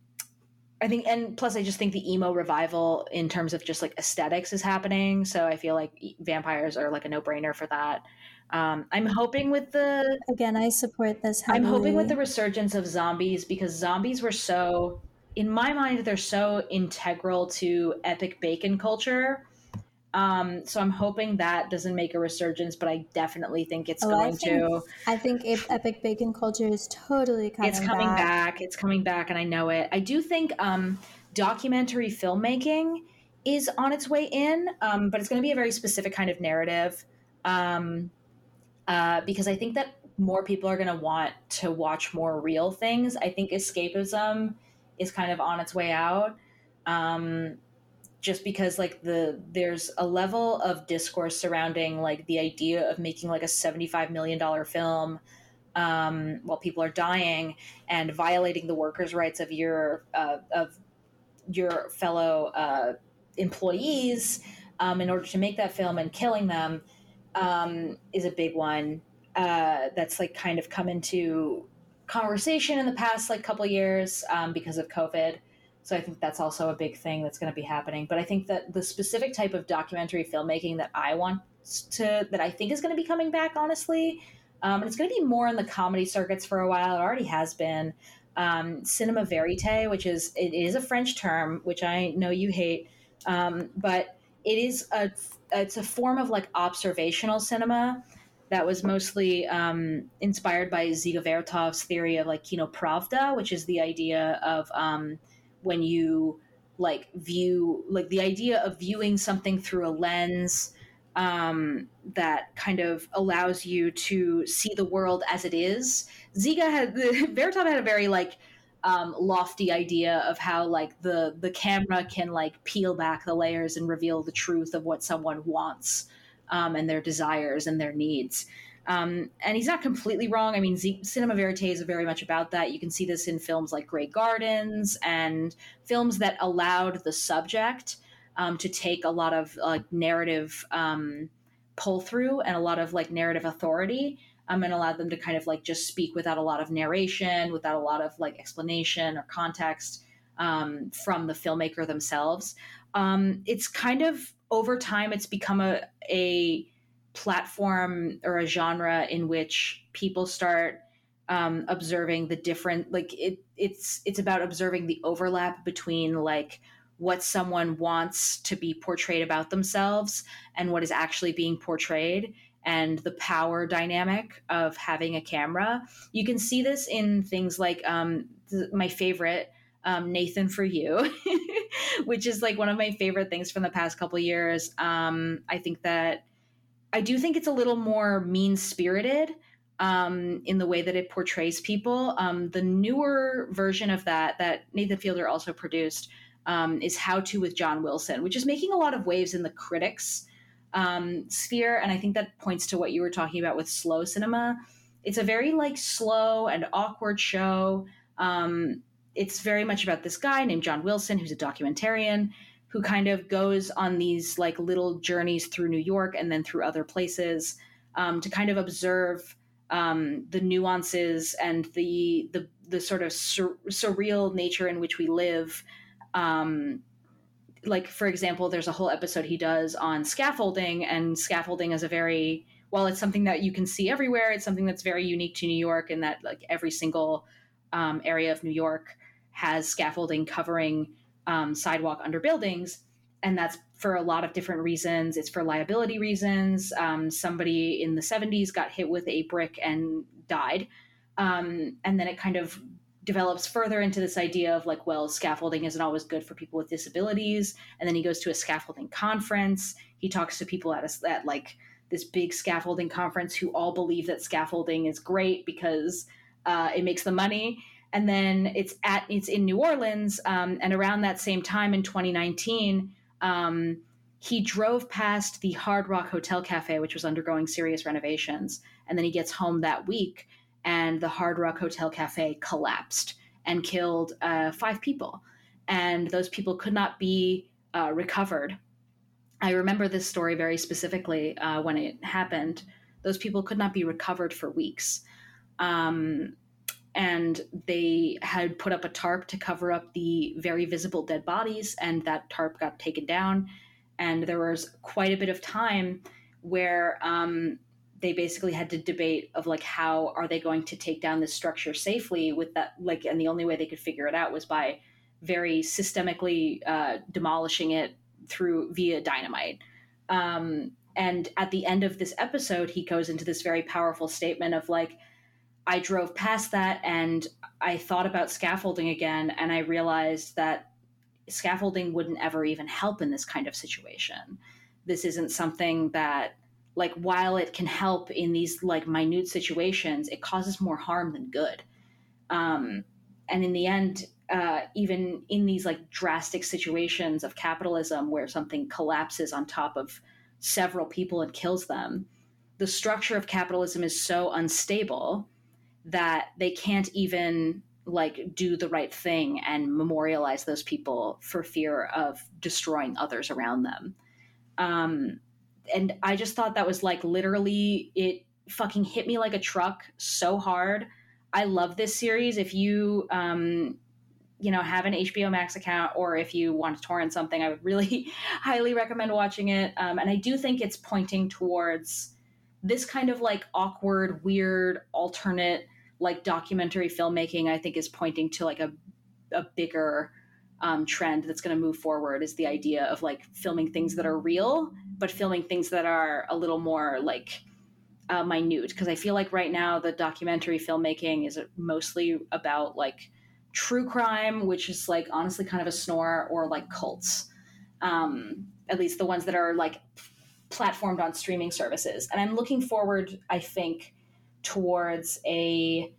I think, and plus, I just think the emo revival in terms of just like aesthetics is happening. So I feel like vampires are like a no brainer for that. Um, I'm hoping with the Again, I support this. I'm hoping with the resurgence of zombies because zombies were so, in my mind, they're so integral to epic bacon culture. Um, so I'm hoping that doesn't make a resurgence, but I definitely think it's Oh, I going think to. I think ep- epic bacon culture is totally coming it's coming back. back. It's coming back, and I know it. I do think um, documentary filmmaking is on its way in, um, but it's going to be a very specific kind of narrative. Um, uh, because I think that more people are going to want to watch more real things. I think escapism is kind of on its way out. Um, just because like the there's a level of discourse surrounding like the idea of making like a 75 million dollar film um, while people are dying and violating the workers rights of your uh, of your fellow uh, employees um, in order to make that film and killing them um, is a big one uh, that's like kind of come into conversation in the past like couple years um, because of COVID. So I think that's also a big thing that's going to be happening. But I think that the specific type of documentary filmmaking that I want to that I think is going to be coming back, honestly, um, and it's going to be more in the comedy circuits for a while. It already has been. Um, cinema verite, which is it is a French term, which I know you hate, um, but it is a it's a form of like observational cinema that was mostly um, inspired by Dziga Vertov's theory of like kinopravda, which is the idea of um, when you like view like the idea of viewing something through a lens um, that kind of allows you to see the world as it is. Dziga had Vertov had a very like um, lofty idea of how like the the camera can like peel back the layers and reveal the truth of what someone wants um, and their desires and their needs. Um, and he's not completely wrong. I mean, Z- cinema verite is very much about that. You can see this in films like Grey Gardens and films that allowed the subject um, to take a lot of like narrative um, pull through and a lot of like narrative authority um, and allowed them to kind of like just speak without a lot of narration, without a lot of like explanation or context um, from the filmmaker themselves. Um, it's kind of over time, it's become a, a platform or a genre in which people start um, observing the different like it it's it's about observing the overlap between like what someone wants to be portrayed about themselves and what is actually being portrayed and the power dynamic of having a camera. You can see this in things like um, th- my favorite, um, Nathan for You, which is like one of my favorite things from the past couple years. Um, I think that I do think it's a little more mean spirited um, in the way that it portrays people. Um, the newer version of that, that Nathan Fielder also produced, um, is How to with John Wilson, which is making a lot of waves in the critics um, sphere. And I think that points to what you were talking about with slow cinema. It's a very like slow and awkward show. Um, it's very much about this guy named John Wilson, who's a documentarian, who kind of goes on these like little journeys through New York and then through other places um, to kind of observe um, the nuances and the the the sort of sur- surreal nature in which we live. Um, like for example there's a whole episode he does on scaffolding and scaffolding is a very while it's something that you can see everywhere it's something that's very unique to new york and that like every single um, area of new york has scaffolding covering um, sidewalk under buildings and that's for a lot of different reasons it's for liability reasons um, somebody in the 70s got hit with a brick and died um, and then it kind of develops further into this idea of like, well, scaffolding isn't always good for people with disabilities. And then he goes to a scaffolding conference. He talks to people at a, at like this big scaffolding conference who all believe that scaffolding is great because uh, it makes the money. And then it's at it's in New Orleans, um, and around that same time in 2019, um, he drove past the Hard Rock Hotel Cafe, which was undergoing serious renovations. And then he gets home that week and the Hard Rock Hotel Cafe collapsed and killed uh, five people. And those people could not be uh, recovered. I remember this story very specifically uh, when it happened. Those people could not be recovered for weeks. Um, and they had put up a tarp to cover up the very visible dead bodies, and that tarp got taken down. And there was quite a bit of time where um, they basically had to debate of like how are they going to take down this structure safely with that like and the only way they could figure it out was by very systemically uh, demolishing it through via dynamite um, and at the end of this episode he goes into this very powerful statement of like i drove past that and i thought about scaffolding again and i realized that scaffolding wouldn't ever even help in this kind of situation this isn't something that like while it can help in these like minute situations, it causes more harm than good. Um, and in the end, uh, even in these like drastic situations of capitalism where something collapses on top of several people and kills them, the structure of capitalism is so unstable that they can't even like do the right thing and memorialize those people for fear of destroying others around them. Um, and I just thought that was like literally it fucking hit me like a truck so hard. I love this series. If you um, you know have an HBO Max account or if you want to torrent something, I would really highly recommend watching it. Um, and I do think it's pointing towards this kind of like awkward, weird, alternate like documentary filmmaking. I think is pointing to like a a bigger um, trend that's going to move forward is the idea of like filming things that are real, but filming things that are a little more like uh, minute. Because I feel like right now the documentary filmmaking is mostly about like true crime, which is like honestly kind of a snore, or like cults. Um, at least the ones that are like platformed on streaming services. And I'm looking forward, I think, towards a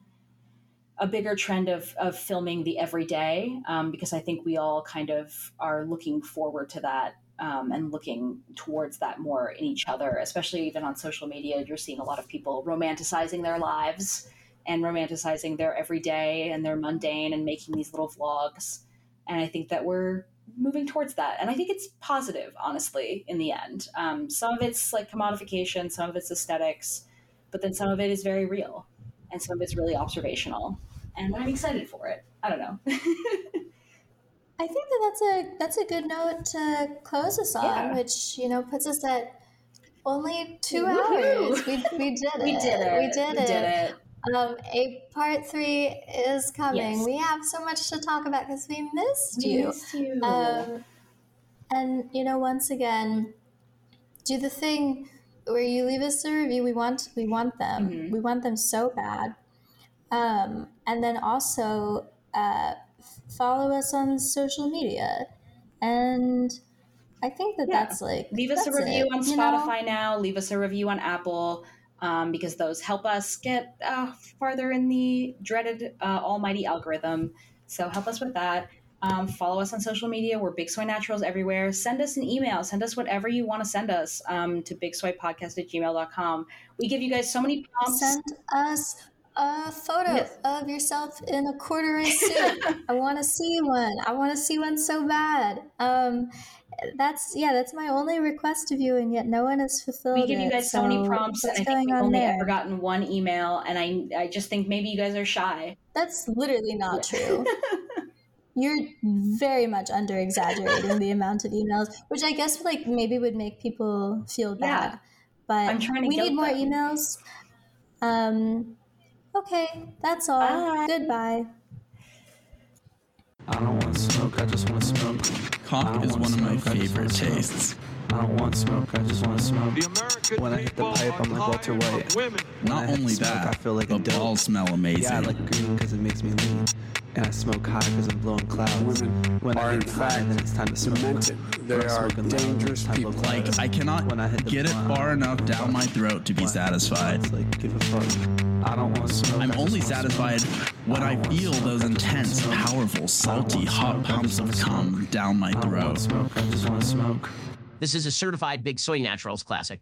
a bigger trend of, of filming the everyday um, because I think we all kind of are looking forward to that um, and looking towards that more in each other, especially even on social media. You're seeing a lot of people romanticizing their lives and romanticizing their everyday and their mundane and making these little vlogs. And I think that we're moving towards that. And I think it's positive, honestly, in the end. Um, some of it's like commodification, some of it's aesthetics, but then some of it is very real and some of it's really observational and I'm excited for it. I don't know. I think that that's a that's a good note to close us on, Yeah. which you know puts us at only 2 Woohoo! hours. We, we did it. we did it. We did we it. did it. Um, a part three is coming. Yes. We have so much to talk about because we missed We you. missed you. Um, and you know, once again, do the thing where you leave us a review. We want we want them. Mhm. We want them so bad. Um, and then also uh, follow us on social media. And I think that Yeah. that's like Leave us a review it, on you know? Spotify now. Leave us a review on Apple um, because those help us get uh, farther in the dreaded uh, almighty algorithm. So help us with that. Um, follow us on social media. We're Big Soy Naturals everywhere. Send us an email. Send us whatever you want to send us um, to bigsoypodcast at gmail.com. We give you guys so many prompts. Send us a photo Yes. of yourself in a corduroy suit. I want to see one. I want to see one so bad. Um, that's yeah. That's my only request of you, and yet no one has fulfilled we give you it. guys so, many prompts, and I think we've on only there? ever gotten one email, and I, I just think maybe you guys are shy. That's literally not Yeah. true. You're very much under exaggerating the amount of emails, which I guess like maybe would make people feel bad. Yeah. bad. But I'm trying to we need more them. emails. Um, okay, that's all. Bye. Goodbye. I don't want smoke, I just want smoke. Cock is want one of my smoke, favorite want smoke. tastes. I don't want smoke, I just want to smoke. The American When I hit the pipe, I'm like are Walter White. Women. When I Not only smoke, that, I feel like the a dope. balls smell amazing. Yeah, I like green because it makes me lean. And I smoke high because I'm blowing clouds. Women when are I in get high, then it's time to smoke. demented. They When are smoking loud, dangerous time to people. like I cannot When I hit the get it blunt, far enough down my throat to be Blunt. satisfied. It's like, give a fuck. I don't want smoke. I'm only satisfied smoke. when I don't feel smoke, those I just want intense, powerful, salty, hot smoke, pumps of cum down my I don't want throat. smoke, I just want smoke. This is a certified Big Soy Naturals classic.